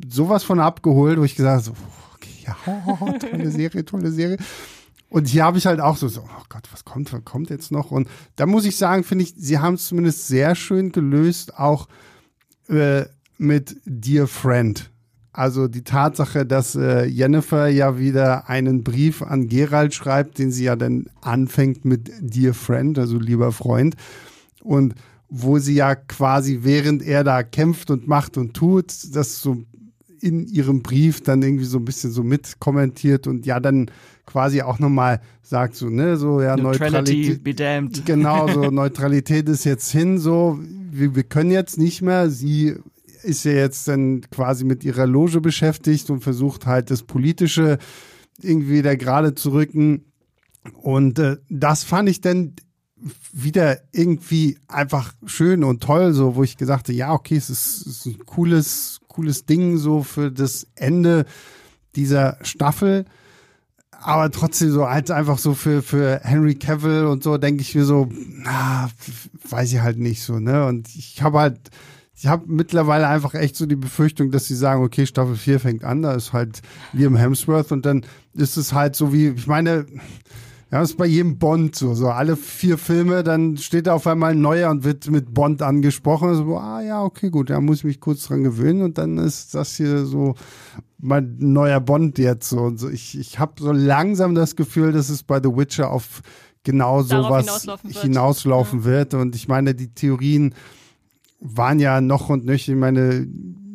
sowas von abgeholt, wo ich gesagt habe, so, okay, ja, oh, tolle Serie, tolle Serie. Und hier habe ich halt auch so, so, oh Gott, was kommt, was kommt jetzt noch? Und da muss ich sagen, finde ich, sie haben es zumindest sehr schön gelöst, auch äh, mit Dear Friend. Also die Tatsache, dass äh, Jennifer ja wieder einen Brief an Gerald schreibt, den sie ja dann anfängt mit Dear Friend, also lieber Freund. Und wo sie ja quasi, während er da kämpft und macht und tut, das so in ihrem Brief dann irgendwie so ein bisschen so mitkommentiert und ja dann quasi auch nochmal sagt so, ne, so ja, Neutralität. Be damned. Genau, so Neutralität ist jetzt hin, so, wir, wir können jetzt nicht mehr. Sie ist ja jetzt dann quasi mit ihrer Loge beschäftigt und versucht halt das Politische irgendwie wieder gerade zu rücken. Und äh, das fand ich dann wieder irgendwie einfach schön und toll, so wo ich gesagt habe, ja, okay, es ist, es ist ein cooles, cooles Ding so für das Ende dieser Staffel. Aber trotzdem so als einfach so für, für Henry Cavill und so denke ich mir so, na, weiß ich halt nicht so, ne? Und ich habe halt ich habe mittlerweile einfach echt so die Befürchtung, dass sie sagen, okay, Staffel 4 fängt an, da ist halt Liam Hemsworth und dann ist es halt so wie, ich meine, ja, das ist bei jedem Bond so, so alle vier Filme, dann steht da auf einmal ein neuer und wird mit Bond angesprochen. So, ah ja, okay, gut, da muss ich mich kurz dran gewöhnen und dann ist das hier so mein neuer Bond jetzt so. Und so. Ich, ich habe so langsam das Gefühl, dass es bei The Witcher auf genau sowas hinauslaufen wird. Hinauslaufen ja. wird. Und ich meine, die Theorien waren ja noch und nöcher, ich meine,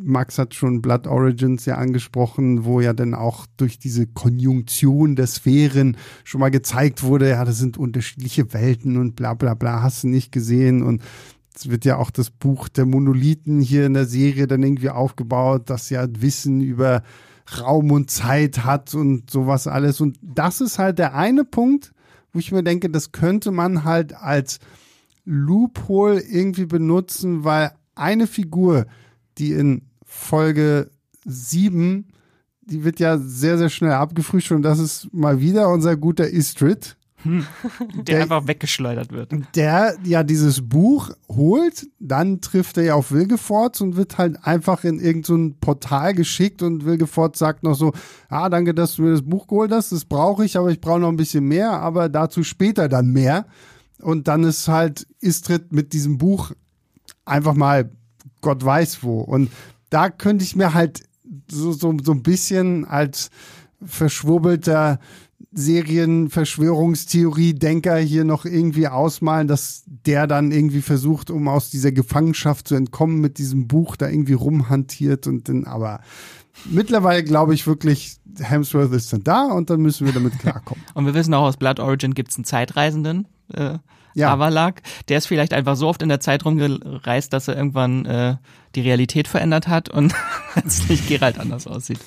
Max hat schon Blood Origins ja angesprochen, wo ja dann auch durch diese Konjunktion der Sphären schon mal gezeigt wurde, ja, das sind unterschiedliche Welten und bla bla bla, hast du nicht gesehen. Und es wird ja auch das Buch der Monolithen hier in der Serie dann irgendwie aufgebaut, das ja Wissen über Raum und Zeit hat und sowas alles. Und das ist halt der eine Punkt, wo ich mir denke, das könnte man halt als Loophole irgendwie benutzen, weil eine Figur, die in Folge 7, die wird ja sehr, sehr schnell abgefrühstückt und das ist mal wieder unser guter Istrid. Hm. Der, der, einfach weggeschleudert wird. Der ja dieses Buch holt, dann trifft er ja auf Wilgefortz und wird halt einfach in irgendein so Portal geschickt und Wilgefortz sagt noch so, ah, danke, dass du mir das Buch geholt hast, das brauche ich, aber ich brauche noch ein bisschen mehr, aber dazu später dann mehr. Und dann ist halt Istrid mit diesem Buch einfach mal Gott weiß wo. Und da könnte ich mir halt so, so, so ein bisschen als verschwurbelter Serienverschwörungstheorie-Denker hier noch irgendwie ausmalen, dass der dann irgendwie versucht, um aus dieser Gefangenschaft zu entkommen, mit diesem Buch da irgendwie rumhantiert und dann, aber mittlerweile glaube ich wirklich, Hemsworth ist dann da und dann müssen wir damit klarkommen. und wir wissen auch, aus Blood Origin gibt es einen Zeitreisenden. Äh, ja. Avalak, der ist vielleicht einfach so oft in der Zeit rumgereist, dass er irgendwann äh, die Realität verändert hat und plötzlich Geralt anders aussieht.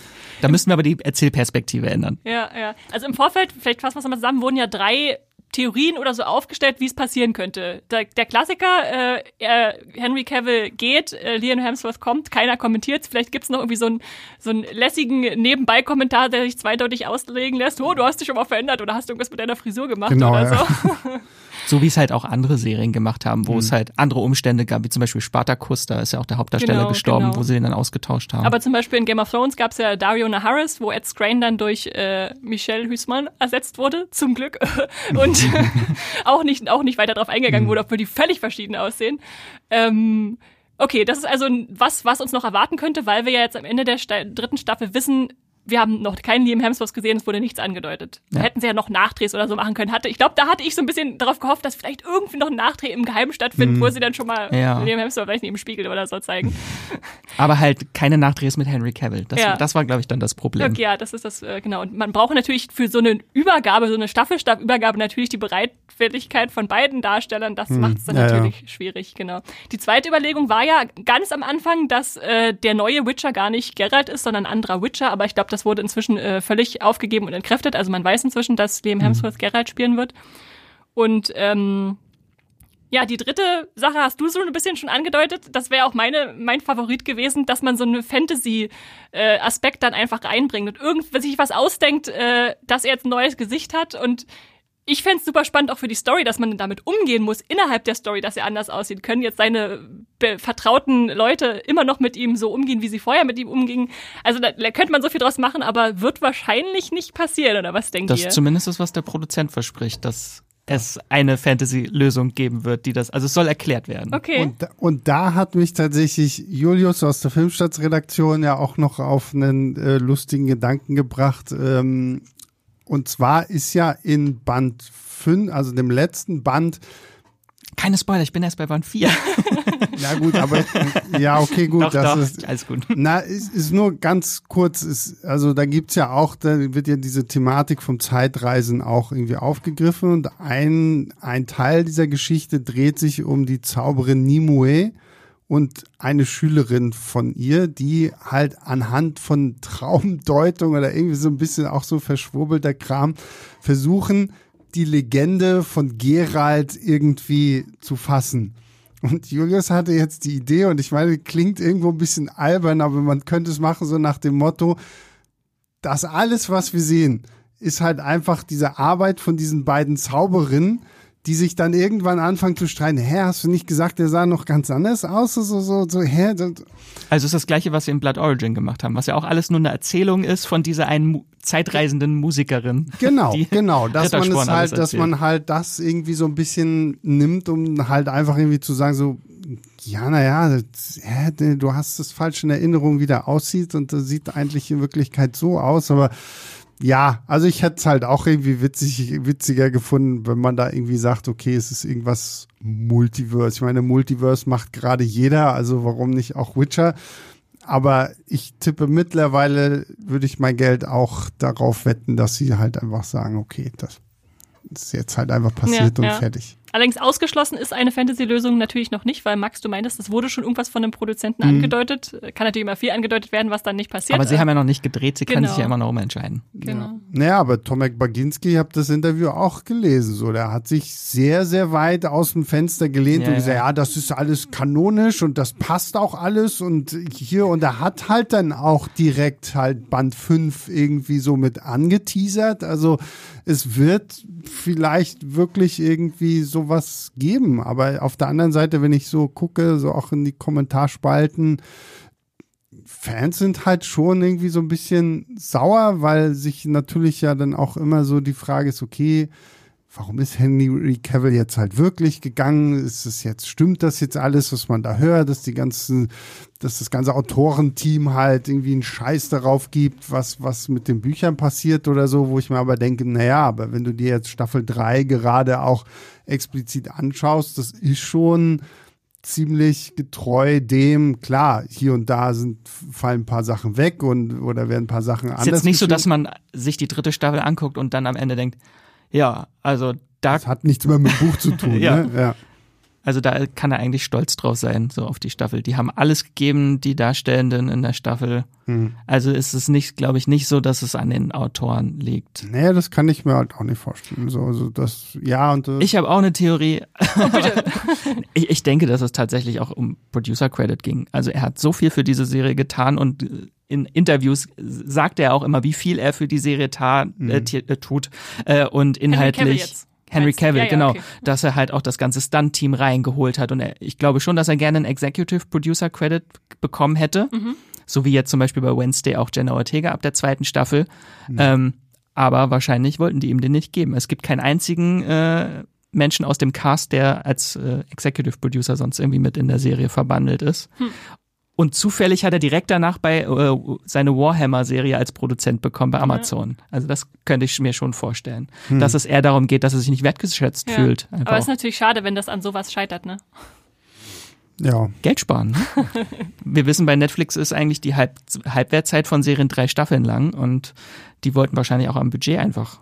Da müssten wir aber die Erzählperspektive ändern. Ja, ja. Also im Vorfeld, vielleicht fassen wir es mal zusammen, wurden ja drei Theorien oder so aufgestellt, wie es passieren könnte. Der, der Klassiker, äh, Henry Cavill geht, äh, Liam Hemsworth kommt, keiner kommentiert Vielleicht gibt's noch irgendwie so einen so einen lässigen Nebenbei-Kommentar, der sich zweideutig auslegen lässt. Oh, du hast dich schon mal verändert oder hast du irgendwas mit deiner Frisur gemacht genau, oder ja. so. So wie es halt auch andere Serien gemacht haben, wo mhm. es halt andere Umstände gab, wie zum Beispiel Spartacus, da ist ja auch der Hauptdarsteller genau, gestorben, genau. wo sie den dann ausgetauscht haben. Aber zum Beispiel in Game of Thrones gab es ja Dario Naharis, wo Ed Skrein dann durch äh, Michelle Hüßmann ersetzt wurde, zum Glück. Und auch, nicht, auch nicht weiter darauf eingegangen mhm. wurde, obwohl die völlig verschieden aussehen. Ähm, Okay, das ist also was, was uns noch erwarten könnte, weil wir ja jetzt am Ende der Sta dritten Staffel wissen, wir haben noch keinen Liam Hemsworth gesehen, es wurde nichts angedeutet. Ja. Da hätten sie ja noch Nachdrehs oder so machen können. Hatte, ich glaube, da hatte ich so ein bisschen darauf gehofft, dass vielleicht irgendwie noch ein Nachdreh im Geheimen stattfindet, mhm. wo sie dann schon mal ja. Liam Hemsworth vielleicht neben dem Spiegel oder so zeigen. Aber halt keine Nachdrehs mit Henry Cavill. Das, ja. das war, glaube ich, dann das Problem. Okay, ja, das ist das, äh, genau. Und man braucht natürlich für so eine Übergabe, so eine Staffelstabübergabe natürlich die Bereitwilligkeit von beiden Darstellern. Das mhm. macht es dann ja, natürlich schwierig, genau. Die zweite Überlegung war ja ganz am Anfang, dass äh, der neue Witcher gar nicht Geralt ist, sondern ein anderer Witcher. Aber ich glaube, das wurde inzwischen äh, völlig aufgegeben und entkräftet. Also man weiß inzwischen, dass Liam mhm. Hemsworth mhm. Geralt spielen wird. Und ähm, ja, die dritte Sache hast du so ein bisschen schon angedeutet. Das wäre auch meine, mein Favorit gewesen, dass man so einen Fantasy-Aspekt äh, dann einfach reinbringt und irgendwie sich was ausdenkt, äh, dass er jetzt ein neues Gesicht hat und ich fände super spannend auch für die Story, dass man damit umgehen muss innerhalb der Story, dass er anders aussieht. Können jetzt seine vertrauten Leute immer noch mit ihm so umgehen, wie sie vorher mit ihm umgingen? Also da, da könnte man so viel draus machen, aber wird wahrscheinlich nicht passieren, oder was denkt das ihr? Das zumindest ist, was der Produzent verspricht, dass es eine Fantasy-Lösung geben wird, die das, also es soll erklärt werden. Okay. Und, und da hat mich tatsächlich Julius aus der Filmstadtsredaktion ja auch noch auf einen äh, lustigen Gedanken gebracht. Ähm, und zwar ist ja in Band 5, also dem letzten Band. Keine Spoiler, ich bin erst bei Band 4. ja gut, aber ja, okay, gut. Doch, das doch, ist, alles gut. Na, ist, ist nur ganz kurz, ist, also da gibt's ja auch, da wird ja diese Thematik vom Zeitreisen auch irgendwie aufgegriffen und ein, ein Teil dieser Geschichte dreht sich um die Zauberin Nimue und eine Schülerin von ihr, die halt anhand von Traumdeutung oder irgendwie so ein bisschen auch so verschwurbelter Kram versuchen, die Legende von Gerald irgendwie zu fassen. Und Julius hatte jetzt die Idee, und ich meine, klingt irgendwo ein bisschen albern, aber man könnte es machen so nach dem Motto, dass alles, was wir sehen, ist halt einfach diese Arbeit von diesen beiden Zauberinnen, die sich dann irgendwann anfangen zu streiten. Hä, hast du nicht gesagt, der sah noch ganz anders aus? So, so, so, hä? Also ist das gleiche, was wir in Blood Origin gemacht haben, was ja auch alles nur eine Erzählung ist von dieser einen Mu zeitreisenden Musikerin. Genau, genau, dass man es halt, dass man halt das irgendwie so ein bisschen nimmt, um halt einfach irgendwie zu sagen, so, ja, naja, du hast das falsch in Erinnerung, wie der aussieht und das sieht eigentlich in Wirklichkeit so aus, aber ja, also ich hätte es halt auch irgendwie witzig, witziger gefunden, wenn man da irgendwie sagt, okay, es ist irgendwas Multiverse. Ich meine, Multiverse macht gerade jeder, also warum nicht auch Witcher? Aber ich tippe mittlerweile, würde ich mein Geld auch darauf wetten, dass sie halt einfach sagen, okay, das ist jetzt halt einfach passiert ja, und ja. fertig. Allerdings ausgeschlossen ist eine Fantasy-Lösung natürlich noch nicht, weil Max, du meintest, es wurde schon irgendwas von dem Produzenten Mhm. angedeutet. Kann natürlich immer viel angedeutet werden, was dann nicht passiert. Aber sie haben ja noch nicht gedreht, sie können Genau. sich ja immer noch umentscheiden. genau. Naja, aber Tomek Baginski, ich habe das Interview auch gelesen. So, der hat sich sehr, sehr weit aus dem Fenster gelehnt Ja, und gesagt, ja. ja, das ist alles kanonisch und das passt auch alles und hier und er hat halt dann auch direkt halt Band 5 irgendwie so mit angeteasert. Also es wird vielleicht wirklich irgendwie sowas geben. Aber auf der anderen Seite, wenn ich so gucke, so auch in die Kommentarspalten, Fans sind halt schon irgendwie so ein bisschen sauer, weil sich natürlich ja dann auch immer so die Frage ist, okay, warum ist Henry Cavill jetzt halt wirklich gegangen? Ist es jetzt, stimmt das jetzt alles, was man da hört, dass die ganzen, dass das ganze Autorenteam halt irgendwie einen Scheiß darauf gibt, was, was mit den Büchern passiert oder so, wo ich mir aber denke, naja, aber wenn du dir jetzt Staffel 3 gerade auch explizit anschaust, das ist schon ziemlich getreu dem, klar, hier und da sind, fallen ein paar Sachen weg und oder werden ein paar Sachen anders. Ist jetzt nicht so, dass man sich die dritte Staffel anguckt und dann am Ende denkt, ja, also da, das hat nichts mehr mit dem Buch zu tun, Ja. ne? Ja. Also da kann er eigentlich stolz drauf sein, so auf die Staffel. Die haben alles gegeben, die Darstellenden in der Staffel. Hm. Also ist es nicht, glaube ich, nicht so, dass es an den Autoren liegt. Naja, das kann ich mir halt auch nicht vorstellen. So, also das, ja, und äh, Ich habe auch eine Theorie. ich, ich denke, dass es tatsächlich auch um Producer Credit ging. Also er hat so viel für diese Serie getan und in Interviews sagt er auch immer, wie viel er für die Serie ta ti- äh, tut äh, und inhaltlich. Henry? Cavill, Ja, ja, genau, okay. dass er halt auch das ganze Stunt-Team reingeholt hat und er, ich glaube schon, dass er gerne einen Executive Producer Credit bekommen hätte, Mhm. so wie jetzt zum Beispiel bei Wednesday auch Jenna Ortega ab der zweiten Staffel. Ähm, aber wahrscheinlich wollten die ihm den nicht geben. Es gibt keinen einzigen äh, Menschen aus dem Cast, der als äh, Executive Producer sonst irgendwie mit in der Serie verbandelt ist. Hm. Und zufällig hat er direkt danach bei äh, seine Warhammer-Serie als Produzent bekommen bei Amazon. Also das könnte ich mir schon vorstellen. Dass es eher darum geht, dass er sich nicht wertgeschätzt Ja. fühlt. Einfach Aber es ist natürlich schade, wenn das an sowas scheitert, ne? ja. Geld sparen. Ne? Wir wissen, bei Netflix ist eigentlich die Halb Halbwertzeit von Serien drei Staffeln lang und die wollten wahrscheinlich auch am Budget einfach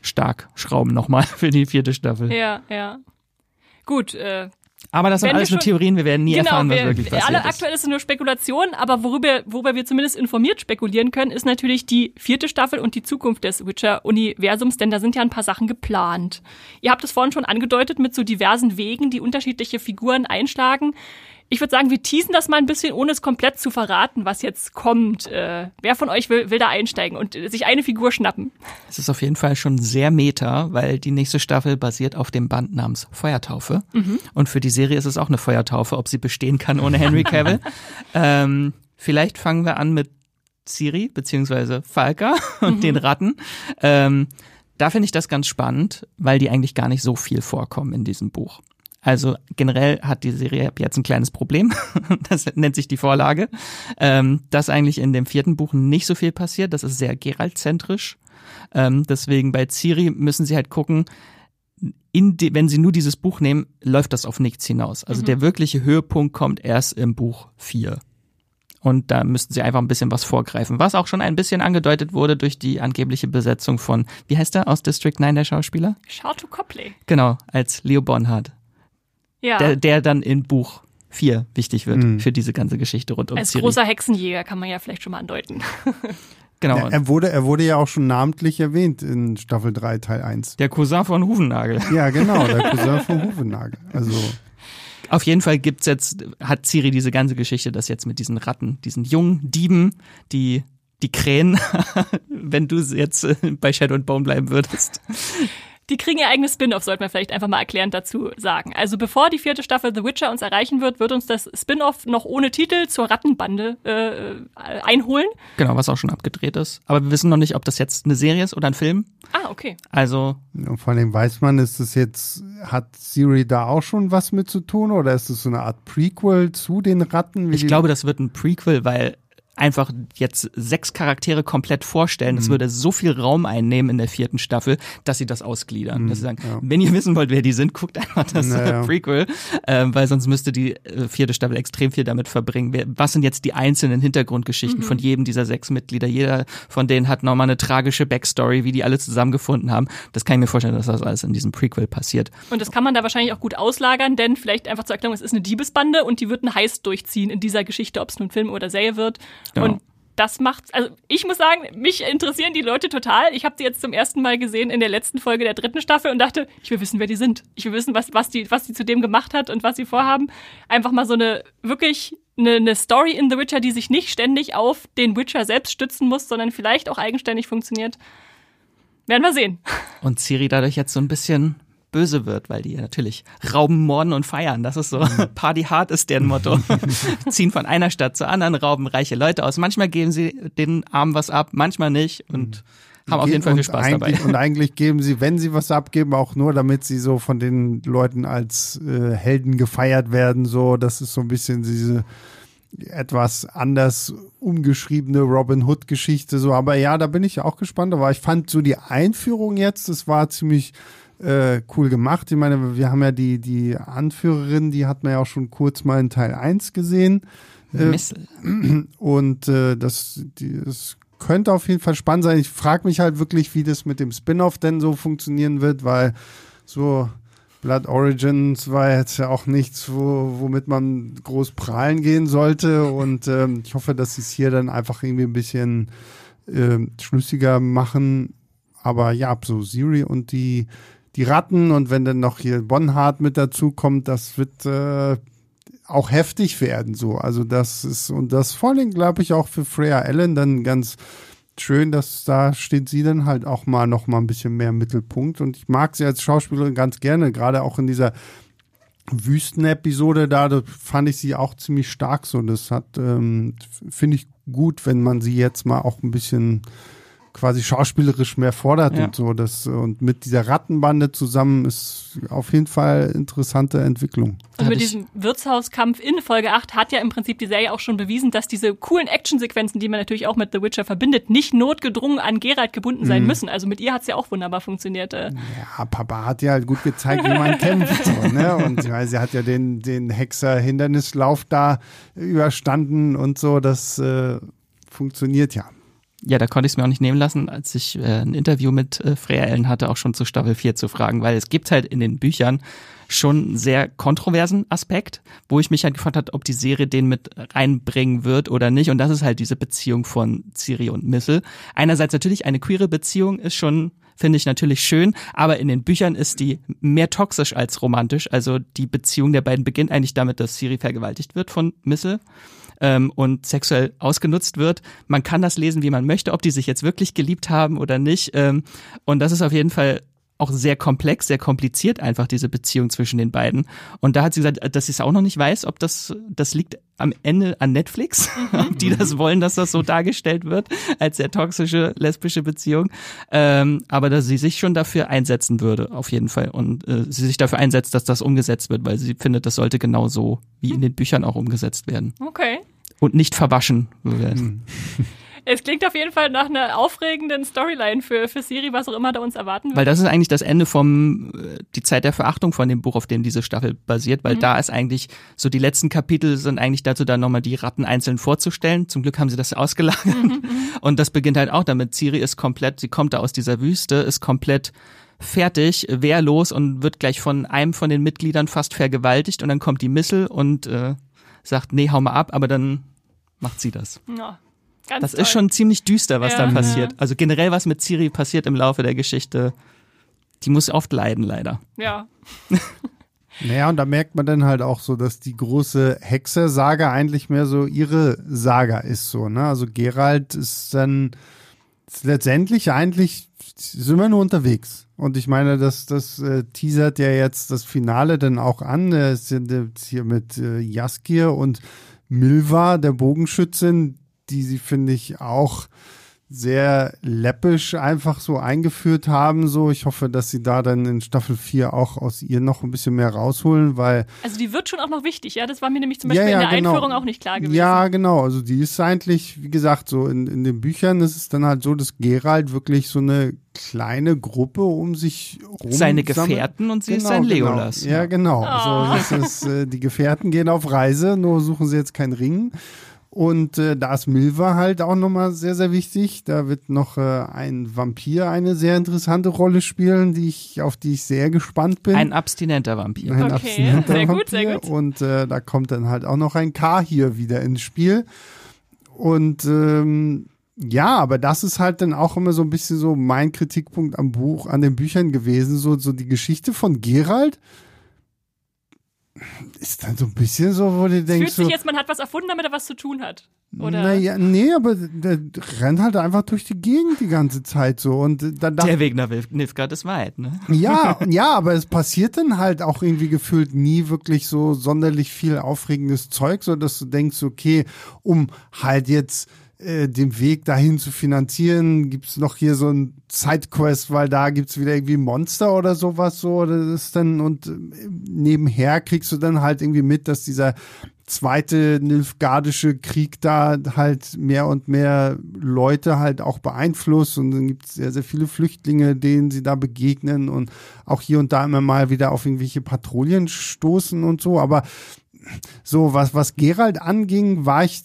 stark schrauben nochmal für die vierte Staffel. Ja, ja. Gut, äh, Aber das sind Wenn alles nur Theorien, wir werden nie genau, erfahren, was wir, wirklich passiert alle ist. aktuell ist es nur Spekulation, aber worüber, worüber wir zumindest informiert spekulieren können, ist natürlich die vierte Staffel und die Zukunft des Witcher-Universums, denn da sind ja ein paar Sachen geplant. Ihr habt es vorhin schon angedeutet mit so diversen Wegen, die unterschiedliche Figuren einschlagen. Ich würde sagen, wir teasen das mal ein bisschen, ohne es komplett zu verraten, was jetzt kommt. Äh, wer von euch will, will da einsteigen und sich eine Figur schnappen? Es ist auf jeden Fall schon sehr meta, weil die nächste Staffel basiert auf dem Band namens Feuertaufe. Und für die Serie ist es auch eine Feuertaufe, ob sie bestehen kann ohne Henry Cavill. ähm, vielleicht fangen wir an mit Ciri beziehungsweise Falca und den Ratten. Ähm, da finde ich das ganz spannend, weil die eigentlich gar nicht so viel vorkommen in diesem Buch. Also generell hat die Serie jetzt ein kleines Problem. Das nennt sich die Vorlage. Ähm, dass eigentlich in dem vierten Buch nicht so viel passiert. Das ist sehr Geralt-zentrisch. Ähm, deswegen bei Ciri müssen sie halt gucken, in die, wenn sie nur dieses Buch nehmen, läuft das auf nichts hinaus. Also der wirkliche Höhepunkt kommt erst im Buch 4. Und da müssten sie einfach ein bisschen was vorgreifen. Was auch schon ein bisschen angedeutet wurde durch die angebliche Besetzung von, wie heißt er aus District 9, der Schauspieler? Charto Copley. Genau, als Leo Bonhardt. Ja. Der, der dann in Buch 4 wichtig wird für diese ganze Geschichte rund um als Ciri. großer Hexenjäger kann man ja vielleicht schon mal andeuten. genau. Ja, er, wurde, er wurde ja auch schon namentlich erwähnt in Staffel 3, Teil 1. der Cousin von Hufennagel. Ja, genau, der Cousin von Hufenagel. Also, Auf jeden Fall gibt's jetzt, hat Ciri diese ganze Geschichte, dass jetzt mit diesen Ratten, diesen jungen Dieben, die die Krähen, wenn du jetzt äh, bei Shadow and Bone bleiben würdest. Die kriegen ihr eigenes Spin-off, sollte man vielleicht einfach mal erklärend dazu sagen. Also bevor die vierte Staffel The Witcher uns erreichen wird, wird uns das Spin-off noch ohne Titel zur Rattenbande äh, einholen. Genau, was auch schon abgedreht ist. Aber wir wissen noch nicht, ob das jetzt eine Serie ist oder ein Film. Ah, okay. Also, und vor allem weiß man, ist das jetzt, hat Siri da auch schon was mit zu tun oder ist das so eine Art Prequel zu den Ratten? wie ich glaube, das wird ein Prequel, weil einfach jetzt sechs Charaktere komplett vorstellen. Das mhm. würde so viel Raum einnehmen in der vierten Staffel, dass sie das ausgliedern. Mhm, dass sie sagen, ja. wenn ihr wissen wollt, wer die sind, guckt einfach das naja. Prequel, äh, weil sonst müsste die äh, vierte Staffel extrem viel damit verbringen. Was sind jetzt die einzelnen Hintergrundgeschichten mhm. von jedem dieser sechs Mitglieder? Jeder von denen hat nochmal eine tragische Backstory, wie die alle zusammengefunden haben. Das kann ich mir vorstellen, dass das alles in diesem Prequel passiert. Und das kann man da wahrscheinlich auch gut auslagern, denn vielleicht einfach zur Erklärung, es ist eine Diebesbande und die wird einen Heist durchziehen in dieser Geschichte, ob es nun Film oder Serie wird. Genau. Und das macht's, also ich muss sagen, mich interessieren die Leute total. Ich habe sie jetzt zum ersten Mal gesehen in der letzten Folge der dritten Staffel und dachte, ich will wissen, wer die sind. Ich will wissen, was, was die, was die zu dem gemacht hat und was sie vorhaben. Einfach mal so eine wirklich eine, eine Story in The Witcher, die sich nicht ständig auf den Witcher selbst stützen muss, sondern vielleicht auch eigenständig funktioniert. Werden wir sehen. Und Ciri dadurch jetzt so ein bisschen böse wird, weil die ja natürlich rauben, morden und feiern. Das ist so, mhm. Party hard ist deren Motto. Ziehen von einer Stadt zur anderen, rauben reiche Leute aus. Manchmal geben sie den Armen was ab, manchmal nicht und mhm. haben auf jeden Fall viel Spaß dabei. Und eigentlich geben sie, wenn sie was abgeben, auch nur, damit sie so von den Leuten als äh, Helden gefeiert werden. So, das ist so ein bisschen diese etwas anders umgeschriebene Robin Hood Geschichte so aber ja da bin ich auch gespannt aber ich fand so die Einführung jetzt das war ziemlich äh, cool gemacht. Ich meine, wir haben ja die, die Anführerin, die hat man ja auch schon kurz mal in Teil 1 gesehen. Äh, und äh, das, die, das könnte auf jeden Fall spannend sein. Ich frage mich halt wirklich, wie das mit dem Spin-off denn so funktionieren wird, weil so Blood Origins war jetzt ja auch nichts, wo, womit man groß prahlen gehen sollte. Und ähm, ich hoffe, dass sie es hier dann einfach irgendwie ein bisschen äh, schlüssiger machen. Aber ja, so Siri und die die Ratten und wenn dann noch hier Bonhart mit dazu kommt, das wird äh, auch heftig werden so. Also das ist und das vor allem glaube ich auch für Freya Allen dann ganz schön, dass da steht sie dann halt auch mal noch mal ein bisschen mehr im Mittelpunkt und ich mag sie als Schauspielerin ganz gerne, gerade auch in dieser Wüstenepisode da, da fand ich sie auch ziemlich stark so. Das hat ähm, finde ich gut, wenn man sie jetzt mal auch ein bisschen quasi schauspielerisch mehr fordert ja. und so. Das, und mit dieser Rattenbande zusammen ist auf jeden Fall interessante Entwicklung. Und mit diesem Wirtshauskampf in Folge 8 hat ja im Prinzip die Serie auch schon bewiesen, dass diese coolen Actionsequenzen, die man natürlich auch mit The Witcher verbindet, nicht notgedrungen an Geralt gebunden sein mhm. müssen. Also mit ihr hat es ja auch wunderbar funktioniert. Äh. Ja, Papa hat ja halt gut gezeigt, wie man kämpft. So, ne? Und ja, sie hat ja den, den Hexer-Hindernislauf da überstanden und so. Das äh, funktioniert ja ja, da konnte ich es mir auch nicht nehmen lassen, als ich äh, ein Interview mit äh, Freya Ellen hatte, auch schon zu Staffel 4 zu fragen, weil es gibt halt in den Büchern schon einen sehr kontroversen Aspekt, wo ich mich halt gefragt habe, ob die Serie den mit reinbringen wird oder nicht. Und das ist halt diese Beziehung von Ciri und Missel. Einerseits natürlich eine queere Beziehung ist schon finde ich natürlich schön, aber in den Büchern ist die mehr toxisch als romantisch. Also die Beziehung der beiden beginnt eigentlich damit, dass Ciri vergewaltigt wird von Missel ähm, und sexuell ausgenutzt wird. Man kann das lesen, wie man möchte, ob die sich jetzt wirklich geliebt haben oder nicht. Ähm, und das ist auf jeden Fall auch sehr komplex, sehr kompliziert einfach diese Beziehung zwischen den beiden. Und da hat sie gesagt, dass sie es auch noch nicht weiß, ob das das liegt am Ende an Netflix, mhm. ob die das wollen, dass das so dargestellt wird als sehr toxische lesbische Beziehung. Ähm, aber dass sie sich schon dafür einsetzen würde, auf jeden Fall. Und äh, sie sich dafür einsetzt, dass das umgesetzt wird, weil sie findet, das sollte genauso wie in den Büchern auch umgesetzt werden. Okay und nicht verwaschen werden. Es klingt auf jeden Fall nach einer aufregenden Storyline für, für Siri, was auch immer da uns erwarten wird. Weil das ist eigentlich das Ende vom, äh, die Zeit der Verachtung von dem Buch, auf dem diese Staffel basiert, weil mhm. da ist eigentlich, so die letzten Kapitel sind eigentlich dazu da nochmal die Ratten einzeln vorzustellen. Zum Glück haben sie das ausgelagert. Mhm, mhm. Und das beginnt halt auch damit. Siri ist komplett, sie kommt da aus dieser Wüste, ist komplett fertig, wehrlos und wird gleich von einem von den Mitgliedern fast vergewaltigt und dann kommt die Missel und äh, sagt, nee, hau mal ab, aber dann macht sie das. Ja, ganz das toll. ist schon ziemlich düster, was ja, da passiert. Also generell, was mit Ciri passiert im Laufe der Geschichte, die muss oft leiden, leider. Ja. Naja, und da merkt man dann halt auch so, dass die große Hexe-Saga eigentlich mehr so ihre Saga ist, so, ne? Also Gerald ist dann ist letztendlich eigentlich sind wir nur unterwegs. Und ich meine, das, das äh, teasert ja jetzt das Finale dann auch an. Er ist hier mit äh, Jaskir und Milva, der Bogenschützin, die sie, finde ich, auch sehr läppisch einfach so eingeführt haben. So, ich hoffe, dass sie da dann in Staffel 4 auch aus ihr noch ein bisschen mehr rausholen, weil. Also die wird schon auch noch wichtig, ja. Das war mir nämlich zum Beispiel ja, ja, in der genau. Einführung auch nicht klar gewesen. Ja, genau. Also die ist eigentlich, wie gesagt, so in, in den Büchern ist es dann halt so, dass Gerald wirklich so eine kleine Gruppe um sich rum Seine. Gefährten und sie ist Genau, sein genau. Legolas. Ja, genau. Oh. Also das ist, äh, die Gefährten gehen auf Reise, nur suchen sie jetzt keinen Ring. Und äh, da ist Milva halt auch nochmal sehr, sehr wichtig. Da wird noch äh, ein Vampir eine sehr interessante Rolle spielen, die ich, auf die ich sehr gespannt bin. Ein abstinenter Vampir. Ein Okay, abstinenter sehr gut, sehr Vampir. gut. Und äh, da kommt dann halt auch noch ein K hier wieder ins Spiel. Und ähm, ja, aber das ist halt dann auch immer so ein bisschen so mein Kritikpunkt am Buch, an den Büchern gewesen. So, so die Geschichte von Gerald ist dann so ein bisschen so, wo du Es denkst, fühlt sich so, jetzt, man hat was erfunden, damit er was zu tun hat. Oder? naja, nee, aber der rennt halt einfach durch die Gegend die ganze Zeit so. Und da dachte Der Weg nach Nilfgaard ist weit, ne? Ja, ja, aber es passiert dann halt auch irgendwie gefühlt nie wirklich so sonderlich viel aufregendes Zeug, so dass du denkst, okay, um halt jetzt äh, den Weg dahin zu finanzieren, gibt's noch hier so ein Sidequest, weil da gibt's wieder irgendwie Monster oder sowas so. Das ist dann und äh, nebenher kriegst du dann halt irgendwie mit, dass dieser zweite Nilfgaardische Krieg da halt mehr und mehr Leute halt auch beeinflusst und dann gibt es sehr, sehr viele Flüchtlinge, denen sie da begegnen und auch hier und da immer mal wieder auf irgendwelche Patrouillen stoßen und so, aber so was, was Gerald anging, war ich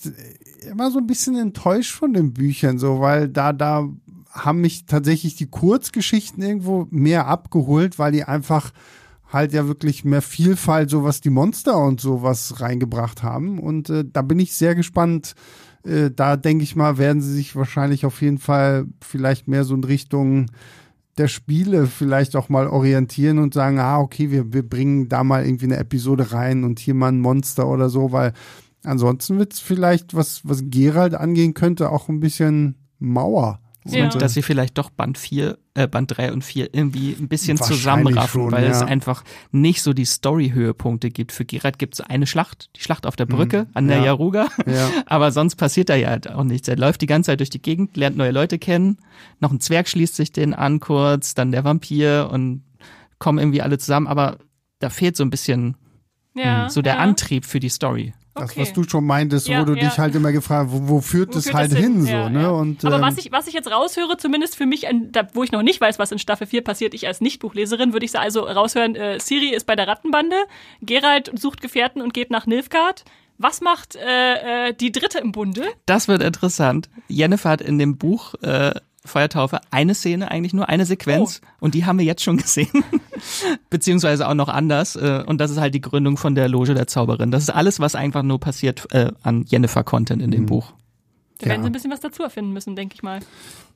immer so ein bisschen enttäuscht von den Büchern, so, weil da, da haben mich tatsächlich die Kurzgeschichten irgendwo mehr abgeholt, weil die einfach halt ja wirklich mehr Vielfalt, so was die Monster und sowas reingebracht haben. Und äh, da bin ich sehr gespannt. Äh, da denke ich mal, werden sie sich wahrscheinlich auf jeden Fall vielleicht mehr so in Richtung der Spiele vielleicht auch mal orientieren und sagen, ah, okay, wir, wir bringen da mal irgendwie eine Episode rein und hier mal ein Monster oder so, weil ansonsten wird es vielleicht, was, was Gerald angehen könnte, auch ein bisschen Mauer. Ja. Und, äh, Dass sie vielleicht doch Band 4, äh, Band 3 und 4 irgendwie ein bisschen zusammenraffen, schon, weil es ja. einfach nicht so die Story-Höhepunkte gibt. Für Gerard gibt es eine Schlacht, die Schlacht auf der Brücke an der Mhm. Ja. Yaruga. Ja. Aber sonst passiert da ja halt auch nichts. Er läuft die ganze Zeit durch die Gegend, lernt neue Leute kennen. Noch ein Zwerg schließt sich den an kurz, dann der Vampir und kommen irgendwie alle zusammen. Aber da fehlt so ein bisschen ja, so der ja. Antrieb für die Story. Das, Okay. was du schon meintest, Ja, wo du ja. dich halt immer gefragt hast, wo, wo führt Wo es halt das hin, Ja, so, ne? ja. Und, Aber ähm, was ich, was ich jetzt raushöre, zumindest für mich, wo ich noch nicht weiß, was in Staffel 4 passiert, ich als Nicht-Buchleserin, würde ich also raushören, äh, Siri ist bei der Rattenbande, Gerald sucht Gefährten und geht nach Nilfgaard. Was macht äh, äh, die dritte im Bunde? Das wird interessant. Jennifer hat in dem Buch äh, Feuertaufe eine Szene, eigentlich nur eine Sequenz und die haben wir jetzt schon gesehen. Beziehungsweise auch noch anders. Äh, und das ist halt die Gründung von der Loge der Zauberin. Das ist alles, was einfach nur passiert äh, an Jennifer-Content in dem Buch. Da werden Ja. sie ein bisschen was dazu erfinden müssen, denke ich mal.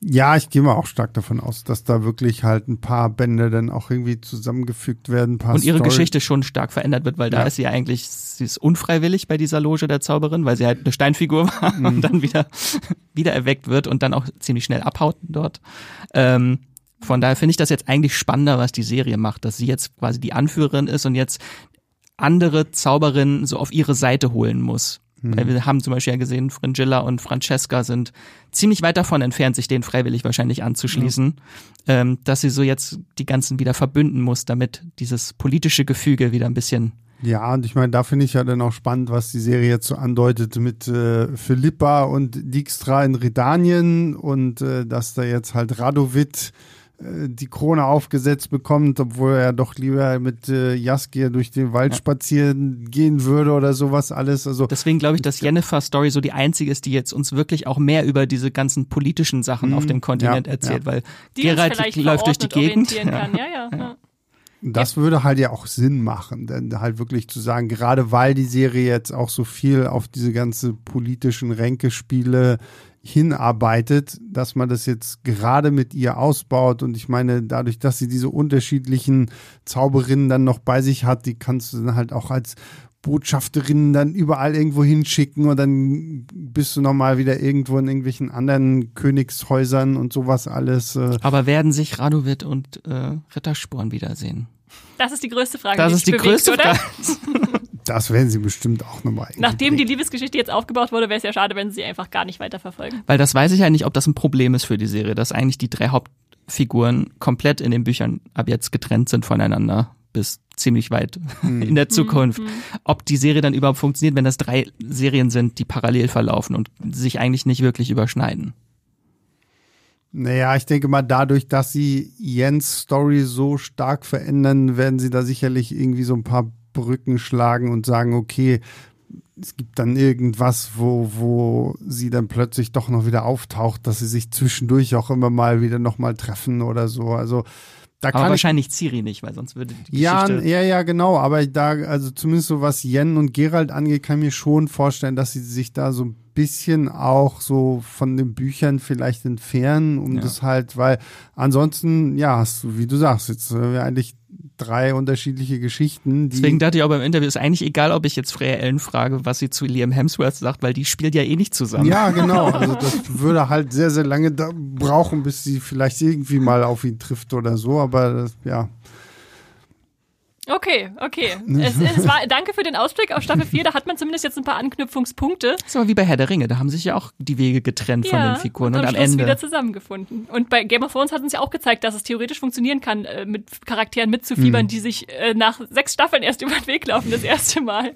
Ja, ich gehe mal auch stark davon aus, dass da wirklich halt ein paar Bände dann auch irgendwie zusammengefügt werden. Ein paar Und ihre Story- Geschichte schon stark verändert wird, weil da Ja. ist sie eigentlich, sie ist unfreiwillig bei dieser Loge der Zauberin, weil sie halt eine Steinfigur war Mhm. und dann wieder, wieder erweckt wird und dann auch ziemlich schnell abhaut dort. Ähm, von daher finde ich das jetzt eigentlich spannender, was die Serie macht, dass sie jetzt quasi die Anführerin ist und jetzt andere Zauberinnen so auf ihre Seite holen muss. Mhm. Weil wir haben zum Beispiel ja gesehen, Fringilla und Francesca sind ziemlich weit davon entfernt, sich denen freiwillig wahrscheinlich anzuschließen, ähm, dass sie so jetzt die ganzen wieder verbünden muss, damit dieses politische Gefüge wieder ein bisschen Ja, und ich meine, da finde ich ja dann auch spannend, was die Serie jetzt so andeutet mit äh, Philippa und Dijkstra in Redanien und äh, dass da jetzt halt Radovid äh, die Krone aufgesetzt bekommt, obwohl er doch lieber mit äh, Jaskier durch den Wald Ja. spazieren gehen würde oder sowas alles. Also Deswegen glaube ich, dass Jennifer-Story so die einzige ist, die jetzt uns wirklich auch mehr über diese ganzen politischen Sachen Mhm, auf dem Kontinent ja, erzählt, weil Die vielleicht läuft durch die Gegend. kann. Ja, ja. ja. Das würde halt ja auch Sinn machen, denn halt wirklich zu sagen, gerade weil die Serie jetzt auch so viel auf diese ganze politischen Ränkespiele hinarbeitet, dass man das jetzt gerade mit ihr ausbaut. Und ich meine, dadurch, dass sie diese unterschiedlichen Zauberinnen dann noch bei sich hat, die kannst du dann halt auch als Botschafterinnen dann überall irgendwo hinschicken und dann bist du nochmal wieder irgendwo in irgendwelchen anderen Königshäusern und sowas alles. Äh, Aber werden sich Radovid und äh, Rittersporn wiedersehen? Das ist die größte Frage. Das die ist die bewegt, größte oder? Frage. Das werden sie bestimmt auch nochmal. Nachdem die Liebesgeschichte jetzt aufgebaut wurde, wäre es ja schade, wenn sie einfach gar nicht weiterverfolgen. Weil das weiß ich ja nicht, ob das ein Problem ist für die Serie, dass eigentlich die drei Hauptfiguren komplett in den Büchern ab jetzt getrennt sind voneinander bis ziemlich weit hm. in der Zukunft. Hm. Ob die Serie dann überhaupt funktioniert, wenn das drei Serien sind, die parallel verlaufen und sich eigentlich nicht wirklich überschneiden. Naja, ich denke mal, dadurch, dass sie Jens Story so stark verändern, werden sie da sicherlich irgendwie so ein paar Brücken schlagen und sagen, okay, es gibt dann irgendwas, wo, wo sie dann plötzlich doch noch wieder auftaucht, dass sie sich zwischendurch auch immer mal wieder nochmal treffen oder so. Also da aber wahrscheinlich Ciri nicht, weil sonst würde die ja, Geschichte Ja, ja, genau. Aber da, also zumindest so was Jen und Gerald angeht, kann ich mir schon vorstellen, dass sie sich da so ein bisschen auch so von den Büchern vielleicht entfernen, um ja. das halt, weil ansonsten, ja, hast du, wie du sagst, jetzt äh, eigentlich drei unterschiedliche Geschichten. Deswegen dachte ich auch beim Interview, ist eigentlich egal, ob ich jetzt Freya Ellen frage, was sie zu Liam Hemsworth sagt, weil die spielt ja eh nicht zusammen. Ja, genau. Also das würde halt sehr, sehr lange brauchen, bis sie vielleicht irgendwie mal auf ihn trifft oder so, aber das, ja. Okay, okay. Es, es war, danke für den Ausblick auf Staffel 4. Da hat man zumindest jetzt ein paar Anknüpfungspunkte. So wie bei Herr der Ringe. Da haben sich ja auch die Wege getrennt ja, von den Figuren und, und am Schluss Ende wieder zusammengefunden. Und bei Game of Thrones hat uns ja auch gezeigt, dass es theoretisch funktionieren kann, äh, mit Charakteren mitzufiebern, hm. die sich äh, nach sechs Staffeln erst über den Weg laufen, das erste Mal.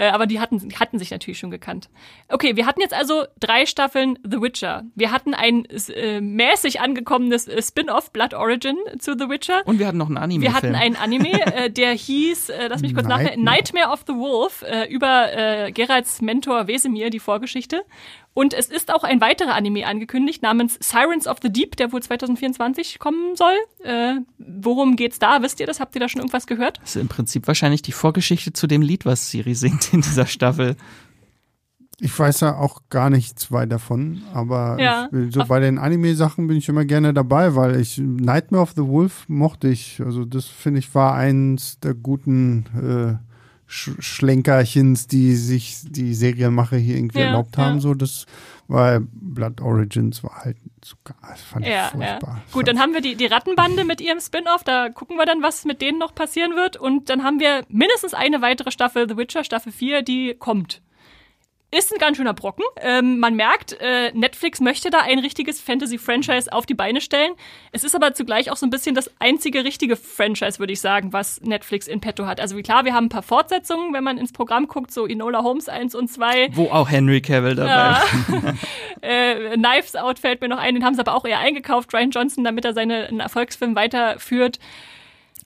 Äh, aber die hatten, hatten sich natürlich schon gekannt. Okay, wir hatten jetzt also drei Staffeln The Witcher. Wir hatten ein äh, mäßig angekommenes äh, Spin-off Blood Origin zu The Witcher. Und wir hatten noch einen Anime. Wir hatten einen Anime, äh, der hieß, äh, lass mich kurz nachdenken, Nightmare of the Wolf, äh, über äh, Geralds Mentor Wesemir, die Vorgeschichte. Und es ist auch ein weiterer Anime angekündigt namens Sirens of the Deep, der wohl 2024 kommen soll. Äh, worum geht's da? Wisst ihr das? Habt ihr da schon irgendwas gehört? Das ist im Prinzip wahrscheinlich die Vorgeschichte zu dem Lied, was Siri singt in dieser Staffel. Ich weiß ja auch gar nichts weiter davon, aber ja, ich, so bei den Anime-Sachen bin ich immer gerne dabei, weil ich Nightmare of the Wolf mochte ich. Also das finde ich war eins der guten äh, Schlenkerchens, die sich die Serienmacher hier irgendwie ja, erlaubt haben. Ja. So das, weil Blood Origins war halt sogar, das fand ja, ich furchtbar. Ja. Gut, dann haben wir die, die Rattenbande mit ihrem Spin-off. Da gucken wir dann, was mit denen noch passieren wird. Und dann haben wir mindestens eine weitere Staffel The Witcher, Staffel 4, die kommt. Ist ein ganz schöner Brocken. Ähm, man merkt, äh, Netflix möchte da ein richtiges Fantasy-Franchise auf die Beine stellen. Es ist aber zugleich auch so ein bisschen das einzige richtige Franchise, würde ich sagen, was Netflix in petto hat. Also wie klar, wir haben ein paar Fortsetzungen, wenn man ins Programm guckt, so Enola Holmes 1 und 2. Wo auch Henry Cavill dabei ja. äh, Knives Out fällt mir noch ein, den haben sie aber auch eher eingekauft, Ryan Johnson, damit er seinen Erfolgsfilm weiterführt.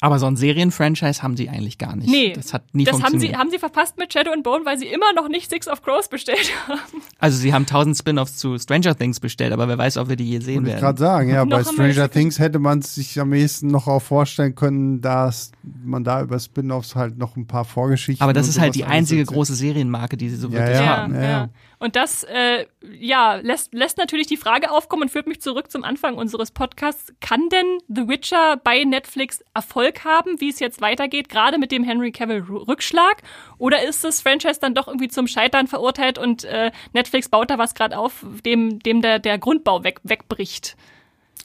Aber so ein Serienfranchise haben sie eigentlich gar nicht. Nee, das hat nie das funktioniert. Haben sie, haben sie verpasst mit Shadow and Bone, weil sie immer noch nicht Six of Crows bestellt haben. Also sie haben tausend Spin-offs zu Stranger Things bestellt, aber wer weiß, ob wir die je sehen Wollte werden. Ich gerade sagen, ja, bei Stranger Things hätte man sich am ehesten noch auch vorstellen können, dass man da über Spin-offs halt noch ein paar Vorgeschichten. Aber das ist halt die einzige große Serienmarke, die sie so ja, wirklich ja, haben. Ja, ja. Und das, äh, ja, lässt, lässt natürlich die Frage aufkommen und führt mich zurück zum Anfang unseres Podcasts. Kann denn The Witcher bei Netflix Erfolg haben, wie es jetzt weitergeht, gerade mit dem Henry Cavill Rückschlag? Oder ist das Franchise dann doch irgendwie zum Scheitern verurteilt und äh, Netflix baut da was gerade auf, dem, dem der, der Grundbau weg, wegbricht?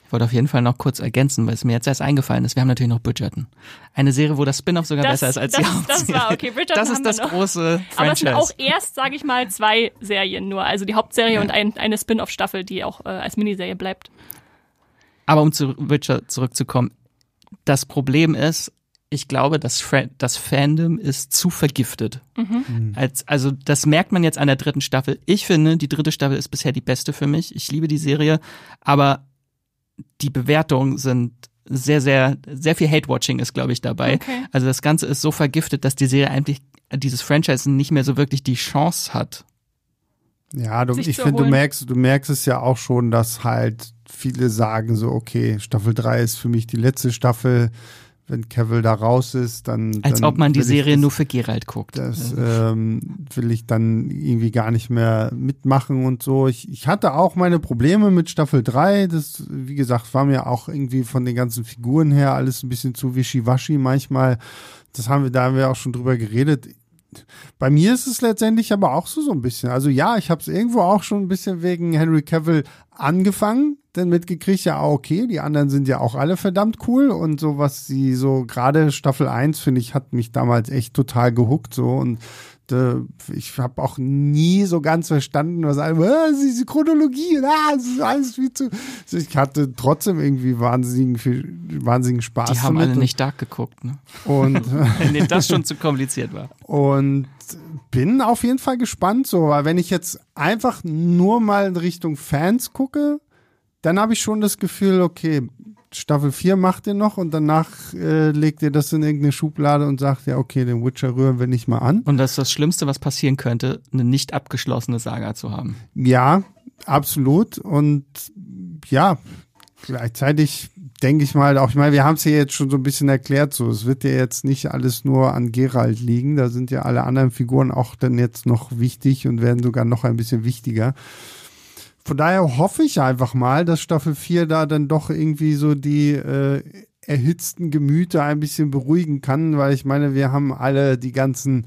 Ich wollte auf jeden Fall noch kurz ergänzen, weil es mir jetzt erst eingefallen ist. Wir haben natürlich noch Bridgerton. Eine Serie, wo das Spin-off sogar das, besser ist als das, die Hauptserie. Das war okay. Bridgerton das ist das noch. große Franchise. Aber es sind auch erst, sage ich mal, zwei Serien nur. Also die Hauptserie ja. und ein, eine Spin-off-Staffel, die auch äh, als Miniserie bleibt. Aber um zu Witcher zurückzukommen, das Problem ist, ich glaube, das, das Fandom ist zu vergiftet. Mhm. Als, also das merkt man jetzt an der dritten Staffel. Ich finde, die dritte Staffel ist bisher die beste für mich. Ich liebe die Serie, aber die Bewertungen sind sehr, sehr, sehr viel Hate-Watching ist, glaube ich, dabei. Okay. Also das Ganze ist so vergiftet, dass die Serie eigentlich dieses Franchise nicht mehr so wirklich die Chance hat. Ja, du, ich finde, du merkst, du merkst es ja auch schon, dass halt viele sagen so, okay, Staffel 3 ist für mich die letzte Staffel wenn Cavill da raus ist, dann. Als dann ob man die Serie das, nur für Gerald guckt. Das ähm, will ich dann irgendwie gar nicht mehr mitmachen und so. Ich, ich hatte auch meine Probleme mit Staffel 3. Das, wie gesagt, war mir auch irgendwie von den ganzen Figuren her alles ein bisschen zu wischiwaschi manchmal. Das haben wir, da haben wir auch schon drüber geredet. Bei mir ist es letztendlich aber auch so so ein bisschen. Also ja, ich habe es irgendwo auch schon ein bisschen wegen Henry Cavill angefangen, denn mitgekriegt ja auch okay, die anderen sind ja auch alle verdammt cool und so was sie so gerade Staffel 1 finde ich hat mich damals echt total gehuckt so und ich habe auch nie so ganz verstanden, was äh, diese Chronologie, ah, das ist alles viel zu. Ich hatte trotzdem irgendwie wahnsinnigen, viel, wahnsinnigen Spaß. Die haben alle nicht Dark geguckt, ne? Und nee, das schon zu kompliziert war. Und bin auf jeden Fall gespannt, so, weil wenn ich jetzt einfach nur mal in Richtung Fans gucke, dann habe ich schon das Gefühl, okay, Staffel 4 macht ihr noch und danach äh, legt ihr das in irgendeine Schublade und sagt, ja, okay, den Witcher rühren wir nicht mal an. Und das ist das Schlimmste, was passieren könnte, eine nicht abgeschlossene Saga zu haben. Ja, absolut. Und ja, gleichzeitig denke ich mal, auch ich meine, wir haben es ja jetzt schon so ein bisschen erklärt, so es wird ja jetzt nicht alles nur an Gerald liegen, da sind ja alle anderen Figuren auch dann jetzt noch wichtig und werden sogar noch ein bisschen wichtiger von daher hoffe ich einfach mal, dass Staffel 4 da dann doch irgendwie so die äh, erhitzten Gemüter ein bisschen beruhigen kann, weil ich meine, wir haben alle die ganzen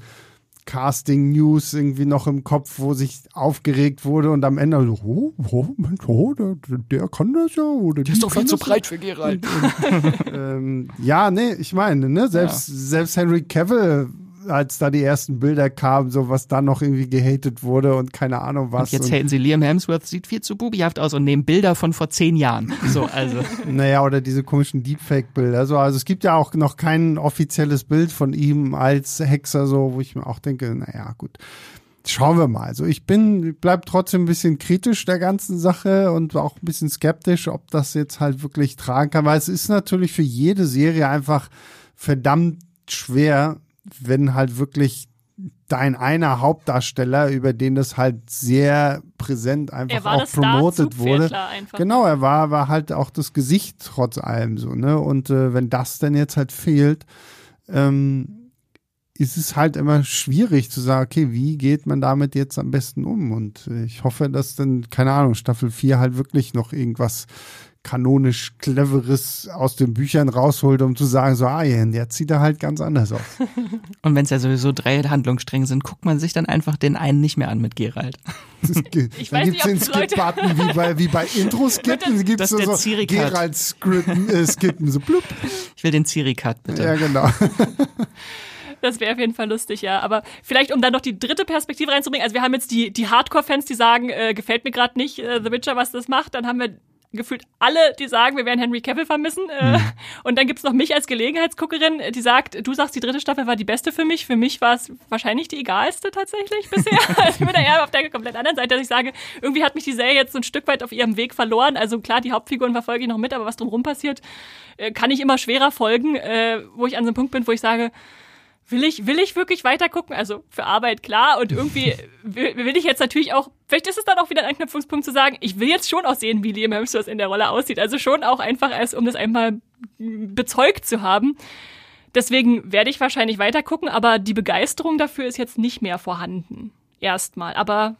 Casting-News irgendwie noch im Kopf, wo sich aufgeregt wurde und am Ende so, oh, oh, Mensch, oh der, der kann das ja. Oder der ist doch viel zu breit für Gerald. Und, und, ähm, ja, nee, ich meine, ne, selbst, ja. selbst Henry Cavill als da die ersten Bilder kamen, so was da noch irgendwie gehatet wurde und keine Ahnung was. Und jetzt hätten sie Liam Hemsworth sieht viel zu bubihaft aus und nehmen Bilder von vor zehn Jahren. So, also. naja, oder diese komischen Deepfake-Bilder. So, also es gibt ja auch noch kein offizielles Bild von ihm als Hexer, so, wo ich mir auch denke, naja, gut. Schauen wir mal. Also ich bin, bleib trotzdem ein bisschen kritisch der ganzen Sache und auch ein bisschen skeptisch, ob das jetzt halt wirklich tragen kann, weil es ist natürlich für jede Serie einfach verdammt schwer, wenn halt wirklich dein einer Hauptdarsteller, über den das halt sehr präsent einfach auch promotet wurde. Genau, er war, war halt auch das Gesicht trotz allem so, ne? Und äh, wenn das dann jetzt halt fehlt, ähm, ist es halt immer schwierig zu sagen, okay, wie geht man damit jetzt am besten um? Und äh, ich hoffe, dass dann, keine Ahnung, Staffel 4 halt wirklich noch irgendwas kanonisch Cleveres aus den Büchern rausholt, um zu sagen, so, ah, der zieht da halt ganz anders aus. Und wenn es ja sowieso drei Handlungsstränge sind, guckt man sich dann einfach den einen nicht mehr an mit Gerald. ich dann gibt es den Skip-Button wie bei, wie bei Intro-Skippen, gibt es so, so Gerald-Skippen, äh, Skippen, so blub. Ich will den Ziri-Cut, bitte. Ja, genau. Das wäre auf jeden Fall lustig, ja. Aber vielleicht, um dann noch die dritte Perspektive reinzubringen. Also wir haben jetzt die, die Hardcore-Fans, die sagen, äh, gefällt mir gerade nicht äh, The Witcher, was das macht. Dann haben wir gefühlt alle, die sagen, wir werden Henry Cavill vermissen. Mhm. Und dann gibt's noch mich als Gelegenheitsguckerin, die sagt, du sagst, die dritte Staffel war die beste für mich. Für mich war es wahrscheinlich die egalste tatsächlich bisher. also ich bin da eher auf der komplett anderen Seite, dass ich sage, irgendwie hat mich die Serie jetzt so ein Stück weit auf ihrem Weg verloren. Also klar, die Hauptfiguren verfolge ich noch mit, aber was drumherum passiert, äh, kann ich immer schwerer folgen, äh, wo ich an so einem Punkt bin, wo ich sage, will ich, will ich wirklich weiter gucken? Also für Arbeit klar und irgendwie will, will, ich jetzt natürlich auch, vielleicht ist es dann auch wieder ein Anknüpfungspunkt zu sagen, ich will jetzt schon auch sehen, wie Liam Hemsworth in der Rolle aussieht. Also schon auch einfach als, um das einmal bezeugt zu haben. Deswegen werde ich wahrscheinlich weiter gucken, aber die Begeisterung dafür ist jetzt nicht mehr vorhanden. Erstmal. Aber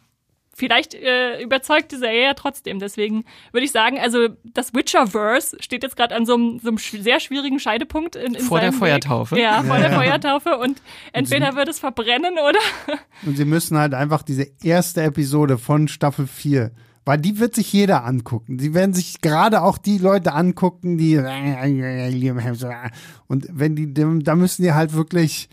vielleicht äh, überzeugt die Serie ja trotzdem. Deswegen würde ich sagen, also das Witcherverse steht jetzt gerade an so einem, so einem sehr schwierigen Scheidepunkt. In, in vor der Feuertaufe. Ja, vor ja, der Feuertaufe. Und entweder und wird es verbrennen oder. Und sie müssen halt einfach diese erste Episode von Staffel 4 weil die wird sich jeder angucken. Die werden sich gerade auch die Leute angucken, die und wenn die, da müssen die halt wirklich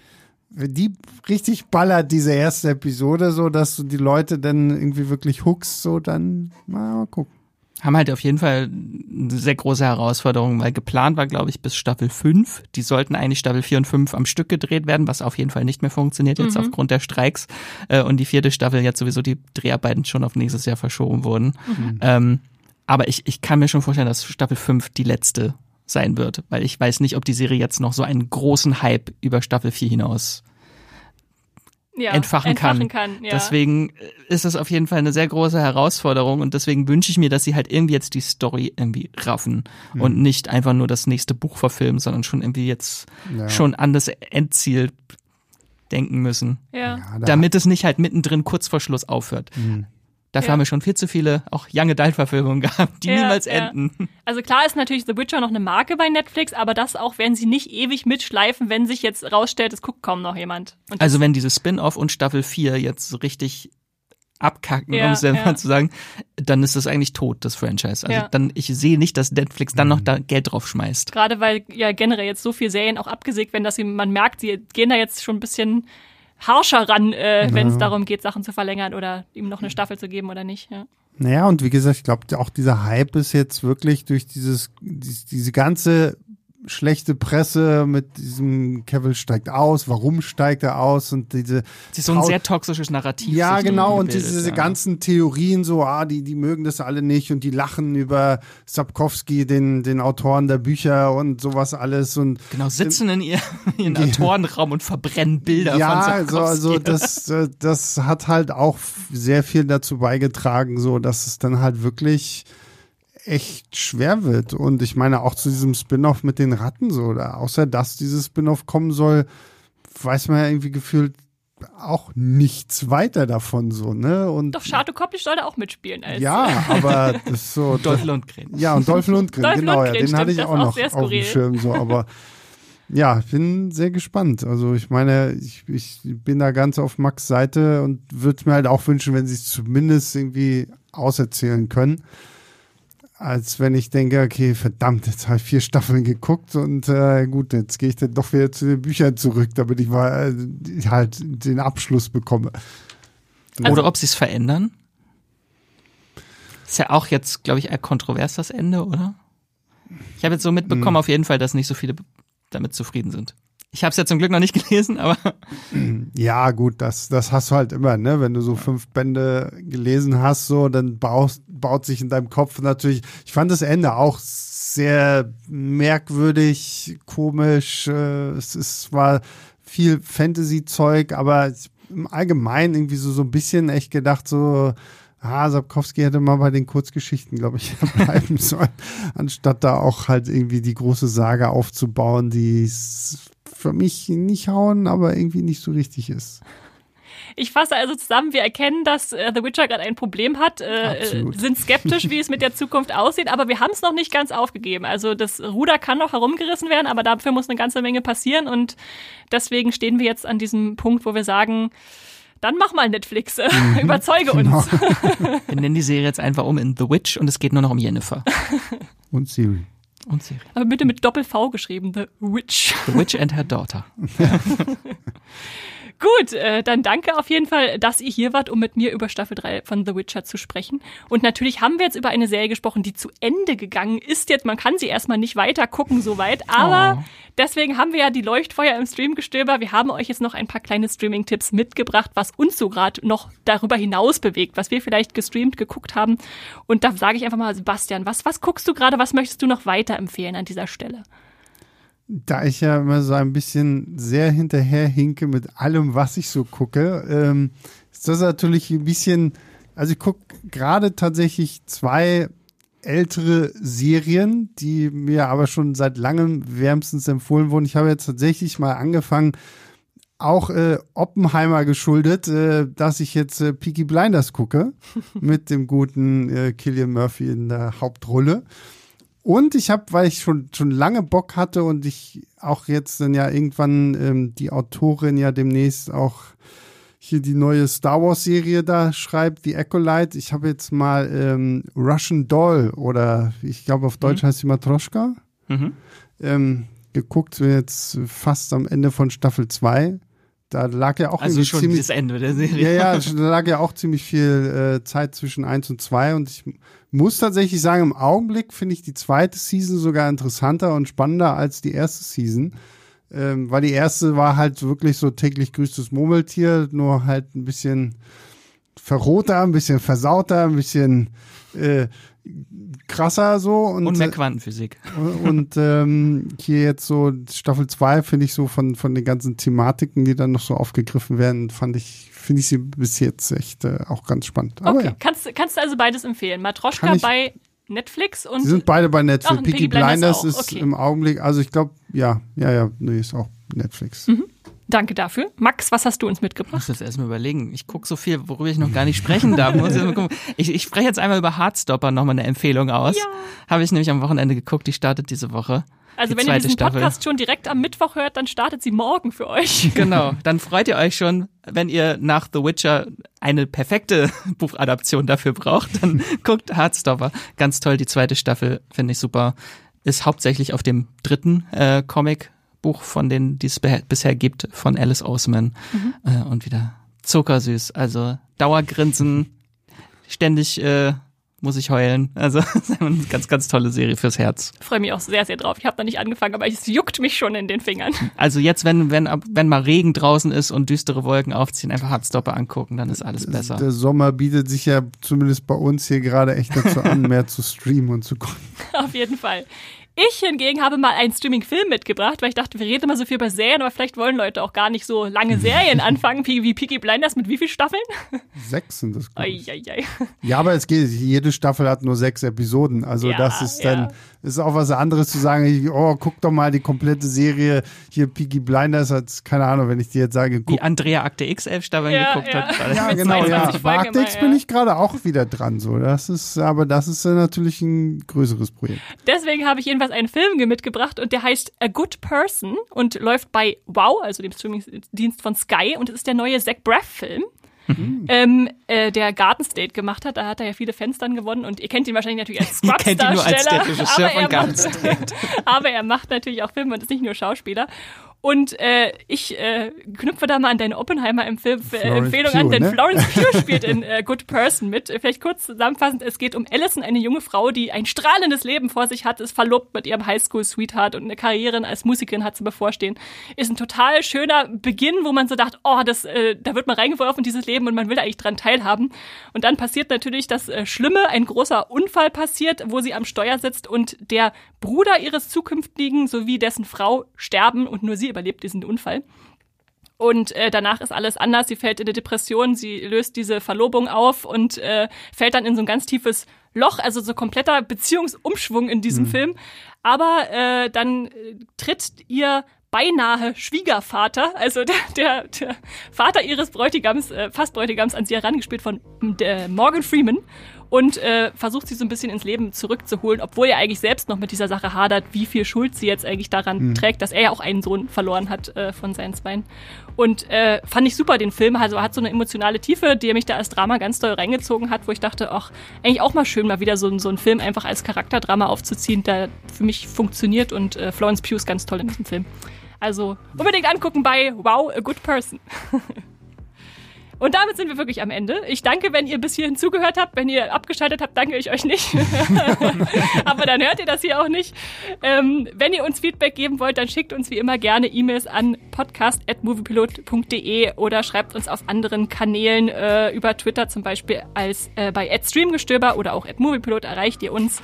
die richtig ballert, diese erste Episode, so dass du die Leute dann irgendwie wirklich hookst, so dann mal gucken. Haben halt auf jeden Fall eine sehr große Herausforderung, weil geplant war, glaube ich, bis Staffel 5. Die sollten eigentlich Staffel 4 und 5 am Stück gedreht werden, was auf jeden Fall nicht mehr funktioniert jetzt mhm. aufgrund der Streiks. Äh, und die vierte Staffel jetzt sowieso die Dreharbeiten schon auf nächstes Jahr verschoben wurden. Mhm. Ähm, aber ich, ich kann mir schon vorstellen, dass Staffel 5 die letzte sein wird, weil ich weiß nicht, ob die Serie jetzt noch so einen großen Hype über Staffel 4 hinaus ja, entfachen, entfachen, kann. kann ja. Deswegen ist es auf jeden Fall eine sehr große Herausforderung und deswegen wünsche ich mir, dass sie halt irgendwie jetzt die Story irgendwie raffen mhm. und nicht einfach nur das nächste Buch verfilmen, sondern schon irgendwie jetzt ja. schon an das Endziel denken müssen. Ja. damit es nicht halt mittendrin kurz vor Schluss aufhört. Mhm. Dafür Ja. haben wir schon viel zu viele auch Young Adult-Verfilmungen gehabt, die Ja, niemals ja. enden. Also klar ist natürlich The Witcher noch eine Marke bei Netflix, aber das auch werden sie nicht ewig mitschleifen, wenn sich jetzt rausstellt, es guckt kaum noch jemand. Und Also wenn diese Spin-off und Staffel 4 jetzt so richtig abkacken, Ja, um es selber ja. zu sagen, dann ist das eigentlich tot, das Franchise. Also Ja. dann, ich sehe nicht, dass Netflix dann noch da Geld drauf schmeißt. Gerade weil ja generell jetzt so viele Serien auch abgesägt werden, dass sie, man merkt, sie gehen da jetzt schon ein bisschen harscher ran, äh, wenn es darum geht, Sachen zu verlängern oder ihm noch eine Staffel zu geben oder nicht. Ja. Naja, und wie gesagt, ich glaube, auch dieser Hype ist jetzt wirklich durch dieses, dies- diese ganze schlechte Presse mit diesem Kevin steigt aus, warum steigt er aus und diese Es ist so ein sehr toxisches Narrativ. Ja, genau. Und diese ja. ganzen Theorien, so, ah, die, die mögen das alle nicht und die lachen über Sapkowski, den, den Autoren der Bücher und sowas alles. Und Genau, sitzen in ihr- ihren Autorenraum und verbrennen Bilder von ja, Sapkowski. so, also das, äh, das hat halt auch sehr viel dazu beigetragen, so dass es dann halt wirklich echt schwer wird. Und ich meine auch zu diesem Spin-off mit den Ratten so, oder außer dass dieses Spin-off kommen soll, weiß man ja irgendwie gefühlt auch nichts weiter davon so, ne? Und Doch, Shato Kopplich soll da auch mitspielen. Als, ja, aber das ist so. Dolph Lundgren. Ja, und Dolph Lundgren, Dolph genau, Lundgren, ja, den hatte stimmt, ich das auch noch sehr auf dem skurril. Schirm, so, aber ja, ich bin sehr gespannt. Also ich meine, ich, ich bin da ganz auf Max Seite und würde mir halt auch wünschen, wenn sie es zumindest irgendwie auserzählen können. Als wenn ich denke, okay, verdammt, jetzt habe ich vier Staffeln geguckt und äh, gut, jetzt gehe ich dann doch wieder zu den Büchern zurück, damit ich mal äh, halt den Abschluss bekomme. Oder ob sie es verändern. Ist ja auch jetzt, glaube ich, eher kontrovers das Ende, oder? Ich habe jetzt so mitbekommen, auf jeden Fall, dass nicht so viele damit zufrieden sind. Ich habe es ja zum Glück noch nicht gelesen, aber Ja, gut, das, das hast du halt immer, ne? Wenn du so fünf Bände gelesen hast, so, dann baust, baut sich in deinem Kopf natürlich. Ich fand das Ende auch sehr merkwürdig, komisch. Äh, es ist war viel Fantasy-Zeug, aber im Allgemeinen irgendwie so, so ein bisschen echt gedacht, so, Ah, Sapkowski hätte mal bei den Kurzgeschichten, glaube ich, bleiben sollen, anstatt da auch halt irgendwie die große Sage aufzubauen, die s- für mich nicht hauen, aber irgendwie nicht so richtig ist. Ich fasse also zusammen, wir erkennen, dass äh, The Witcher gerade ein Problem hat, äh, sind skeptisch, wie es mit der Zukunft aussieht, aber wir haben es noch nicht ganz aufgegeben. Also das Ruder kann noch herumgerissen werden, aber dafür muss eine ganze Menge passieren und deswegen stehen wir jetzt an diesem Punkt, wo wir sagen, dann mach mal Netflix, äh, überzeuge uns. wir nennen die Serie jetzt einfach um in The Witch und es geht nur noch um Jennifer. Und Siri. Und Siri. Aber bitte mit Doppel-V geschrieben, The Witch. The Witch and her daughter. Gut, äh, dann danke auf jeden Fall, dass ihr hier wart, um mit mir über Staffel 3 von The Witcher zu sprechen. Und natürlich haben wir jetzt über eine Serie gesprochen, die zu Ende gegangen ist jetzt. Man kann sie erstmal nicht weiter gucken soweit, aber Oh. deswegen haben wir ja die Leuchtfeuer im Streamgestöber. Wir haben euch jetzt noch ein paar kleine Streaming-Tipps mitgebracht, was uns so gerade noch darüber hinaus bewegt, was wir vielleicht gestreamt, geguckt haben. Und da sage ich einfach mal, Sebastian, was, was guckst du gerade, was möchtest du noch weiterempfehlen an dieser Stelle? Da ich ja immer so ein bisschen sehr hinterherhinke mit allem, was ich so gucke, ähm, ist das natürlich ein bisschen, also ich gucke gerade tatsächlich zwei ältere Serien, die mir aber schon seit langem wärmstens empfohlen wurden. Ich habe jetzt tatsächlich mal angefangen, auch äh, Oppenheimer geschuldet, äh, dass ich jetzt äh, Peaky Blinders gucke mit dem guten äh, Killian Murphy in der Hauptrolle. Und ich habe, weil ich schon, schon lange Bock hatte und ich auch jetzt dann ja irgendwann ähm, die Autorin ja demnächst auch hier die neue Star Wars Serie da schreibt, die Acolyte. Ich habe jetzt mal ähm, Russian Doll oder ich glaube auf Deutsch heißt sie Matroschka Mhm. ähm, geguckt, bin jetzt fast am Ende von Staffel 2. Da lag ja auch Also schon ziemlich das Ende der Serie. ja, ja, da lag ja auch ziemlich viel äh, Zeit zwischen eins und zwei und ich muss tatsächlich sagen, im Augenblick finde ich die zweite Season sogar interessanter und spannender als die erste Season. Ähm, weil die erste war halt wirklich so täglich grüßtes Murmeltier, nur halt ein bisschen verroter, ein bisschen versauter, ein bisschen äh, krasser so. Und, Und mehr Quantenphysik. und ähm, hier jetzt so Staffel 2 finde ich so von, von den ganzen Thematiken, die dann noch so aufgegriffen werden, fand ich, finde ich sie bis jetzt echt äh, auch ganz spannend. Aber Okay, ja, kannst, kannst du also beides empfehlen? Matroschka bei Netflix und sie sind beide bei Netflix. und Peaky Peaky Blinders Blinders ist okay. im Augenblick, also ich glaube, ja, ja, ja, nee, ist auch Netflix. Danke dafür. Max, was hast du uns Ich mitgebracht? muss jetzt erstmal überlegen. Ich gucke so viel, worüber ich noch gar nicht sprechen darf. Ich, ich spreche jetzt einmal über Heartstopper nochmal eine Empfehlung aus. Ja. Habe ich nämlich am Wochenende geguckt, die startet diese Woche. Also die wenn ihr diesen Staffel. Podcast schon direkt am Mittwoch hört, dann startet sie morgen für euch. Genau, dann freut ihr euch schon, wenn ihr nach The Witcher eine perfekte Buchadaption dafür braucht, dann guckt Heartstopper. Ganz toll, die zweite Staffel finde ich super. Ist hauptsächlich auf dem dritten äh, Comic-Buch von denen, die es bisher gibt, von Alice Oseman. Äh, und wieder zuckersüß. Also Dauergrinsen, ständig äh, muss ich heulen. Also eine ganz, ganz tolle Serie fürs Herz. Ich freue mich auch sehr, sehr drauf. Ich habe noch nicht angefangen, aber es juckt mich schon in den Fingern. Also jetzt, wenn, wenn, wenn mal Regen draußen ist und düstere Wolken aufziehen, einfach Hardstopper angucken, dann ist alles besser. Der Sommer bietet sich ja zumindest bei uns hier gerade echt dazu an, mehr zu streamen und zu gucken. Auf jeden Fall. Ich hingegen habe mal einen Streaming-Film mitgebracht, weil ich dachte, wir reden immer so viel über Serien, aber vielleicht wollen Leute auch gar nicht so lange Serien anfangen, wie, wie Peaky Blinders mit wie viel Staffeln? Sechs sind das. glaub ich. Eieiei. Ja, aber es geht, jede Staffel hat nur sechs Episoden. Also Ja, das ist ja. dann, ist auch was anderes zu sagen, oh, guck doch mal die komplette Serie hier Peaky Blinders, hat, keine Ahnung, wenn ich dir jetzt sage, guck. Wie Andrea Akte X elf Staffeln Ja, geguckt ja. hat. Ja, genau, ja. 22 Folgen Bartex immer, ja. bin ich gerade auch wieder dran, so. Das ist, aber das ist natürlich ein größeres Projekt. Deswegen habe ich jedenfalls einen Film mitgebracht und der heißt A Good Person und läuft bei Wow, also dem Streamingdienst von Sky und es ist der neue Zach Braff-Film. Ähm, äh, der Garden State gemacht hat, da hat er ja viele Fans dann gewonnen und ihr kennt ihn wahrscheinlich natürlich als Ihr kennt ihn nur als der Regisseur von Garden State. aber er macht natürlich auch Filme und ist nicht nur Schauspieler. Und äh, ich äh, knüpfe da mal an deine Oppenheimer-Empfehlung Florence an, denn ne? Florence Pugh spielt in äh, Good Person mit. Vielleicht kurz zusammenfassend, es geht um Alison, eine junge Frau, die ein strahlendes Leben vor sich hat, ist verlobt mit ihrem Highschool-Sweetheart und eine Karriere als Musikerin hat zu bevorstehen. Ist ein total schöner Beginn, wo man so dacht, oh, das, äh, da wird man reingeworfen in dieses Leben und man will eigentlich dran teilhaben. Und dann passiert natürlich das äh, Schlimme, ein großer Unfall passiert, wo sie am Steuer sitzt und der Bruder ihres zukünftigen sowie dessen Frau sterben und nur sie überlebt diesen Unfall. Und äh, danach ist alles anders. Sie fällt in eine Depression, sie löst diese Verlobung auf und äh, fällt dann in so ein ganz tiefes Loch, also so kompletter Beziehungsumschwung in diesem Film. Aber äh, dann äh, tritt ihr beinahe Schwiegervater, also der, der, der Vater ihres Bräutigams, äh, fast Bräutigams, an sie herangespielt von äh, Morgan Freeman und äh, versucht sie so ein bisschen ins Leben zurückzuholen, obwohl er eigentlich selbst noch mit dieser Sache hadert, wie viel Schuld sie jetzt eigentlich daran trägt, dass er ja auch einen Sohn verloren hat äh, von seinen Zweien. Und äh, fand ich super, den Film. Also hat so eine emotionale Tiefe, die mich da als Drama ganz doll reingezogen hat, wo ich dachte, ach, eigentlich auch mal schön, mal wieder so, ein- so einen Film einfach als Charakterdrama aufzuziehen, der für mich funktioniert und äh, Florence Pugh ist ganz toll in diesem Film. Also unbedingt angucken bei Wow, a Good Person. Und damit sind wir wirklich am Ende. Ich danke, wenn ihr bis hierhin zugehört habt. Wenn ihr abgeschaltet habt, danke ich euch nicht. Aber dann hört ihr das hier auch nicht. Ähm, wenn ihr uns Feedback geben wollt, dann schickt uns wie immer gerne E-Mails an podcast.moviepilot.de oder schreibt uns auf anderen Kanälen äh, über Twitter zum Beispiel als äh, bei @streamgestöber oder auch @moviepilot erreicht ihr uns.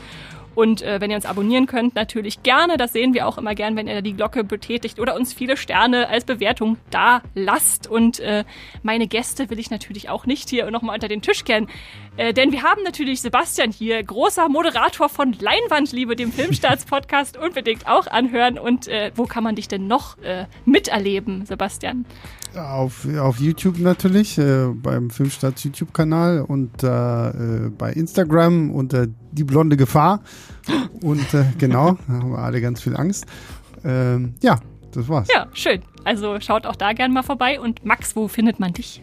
Und äh, wenn ihr uns abonnieren könnt, natürlich gerne. Das sehen wir auch immer gern, wenn ihr die Glocke betätigt oder uns viele Sterne als Bewertung da lasst. Und äh, meine Gäste will ich natürlich auch nicht hier nochmal unter den Tisch kehren. Äh, denn wir haben natürlich Sebastian hier, großer Moderator von Leinwandliebe, dem Filmstarts-Podcast, unbedingt auch anhören. Und äh, wo kann man dich denn noch äh, miterleben, Sebastian? Auf, auf YouTube natürlich, äh, beim Filmstarts YouTube-Kanal und äh, äh, bei Instagram unter Die Blonde Gefahr. Und äh, genau, da haben wir alle ganz viel Angst. Ähm, ja, das war's. Ja, schön. Also schaut auch da gern mal vorbei. Und Max, wo findet man dich?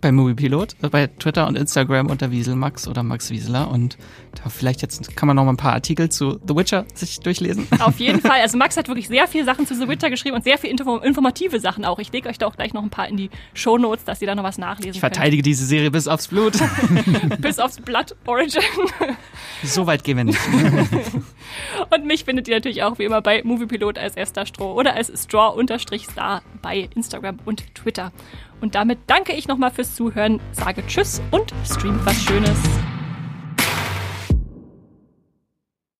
Bei Moviepilot, äh, bei Twitter und Instagram unter Wieselmax oder Max Wieseler. Und da vielleicht jetzt kann man noch mal ein paar Artikel zu The Witcher sich durchlesen. Auf jeden Fall. Also Max hat wirklich sehr viel Sachen zu The Witcher geschrieben und sehr viel info informative Sachen auch. Ich lege euch da auch gleich noch ein paar in die Shownotes, dass ihr da noch was nachlesen Ich verteidige diese Serie bis aufs Blut. könnt. Bis aufs Blood Origin. so weit gehen wir nicht. Und mich findet ihr natürlich auch wie immer bei Moviepilot als erster Stroh oder als Straw-Star bei Instagram und Twitter. Und damit danke ich nochmal fürs Zuhören, sage Tschüss und streamt was Schönes.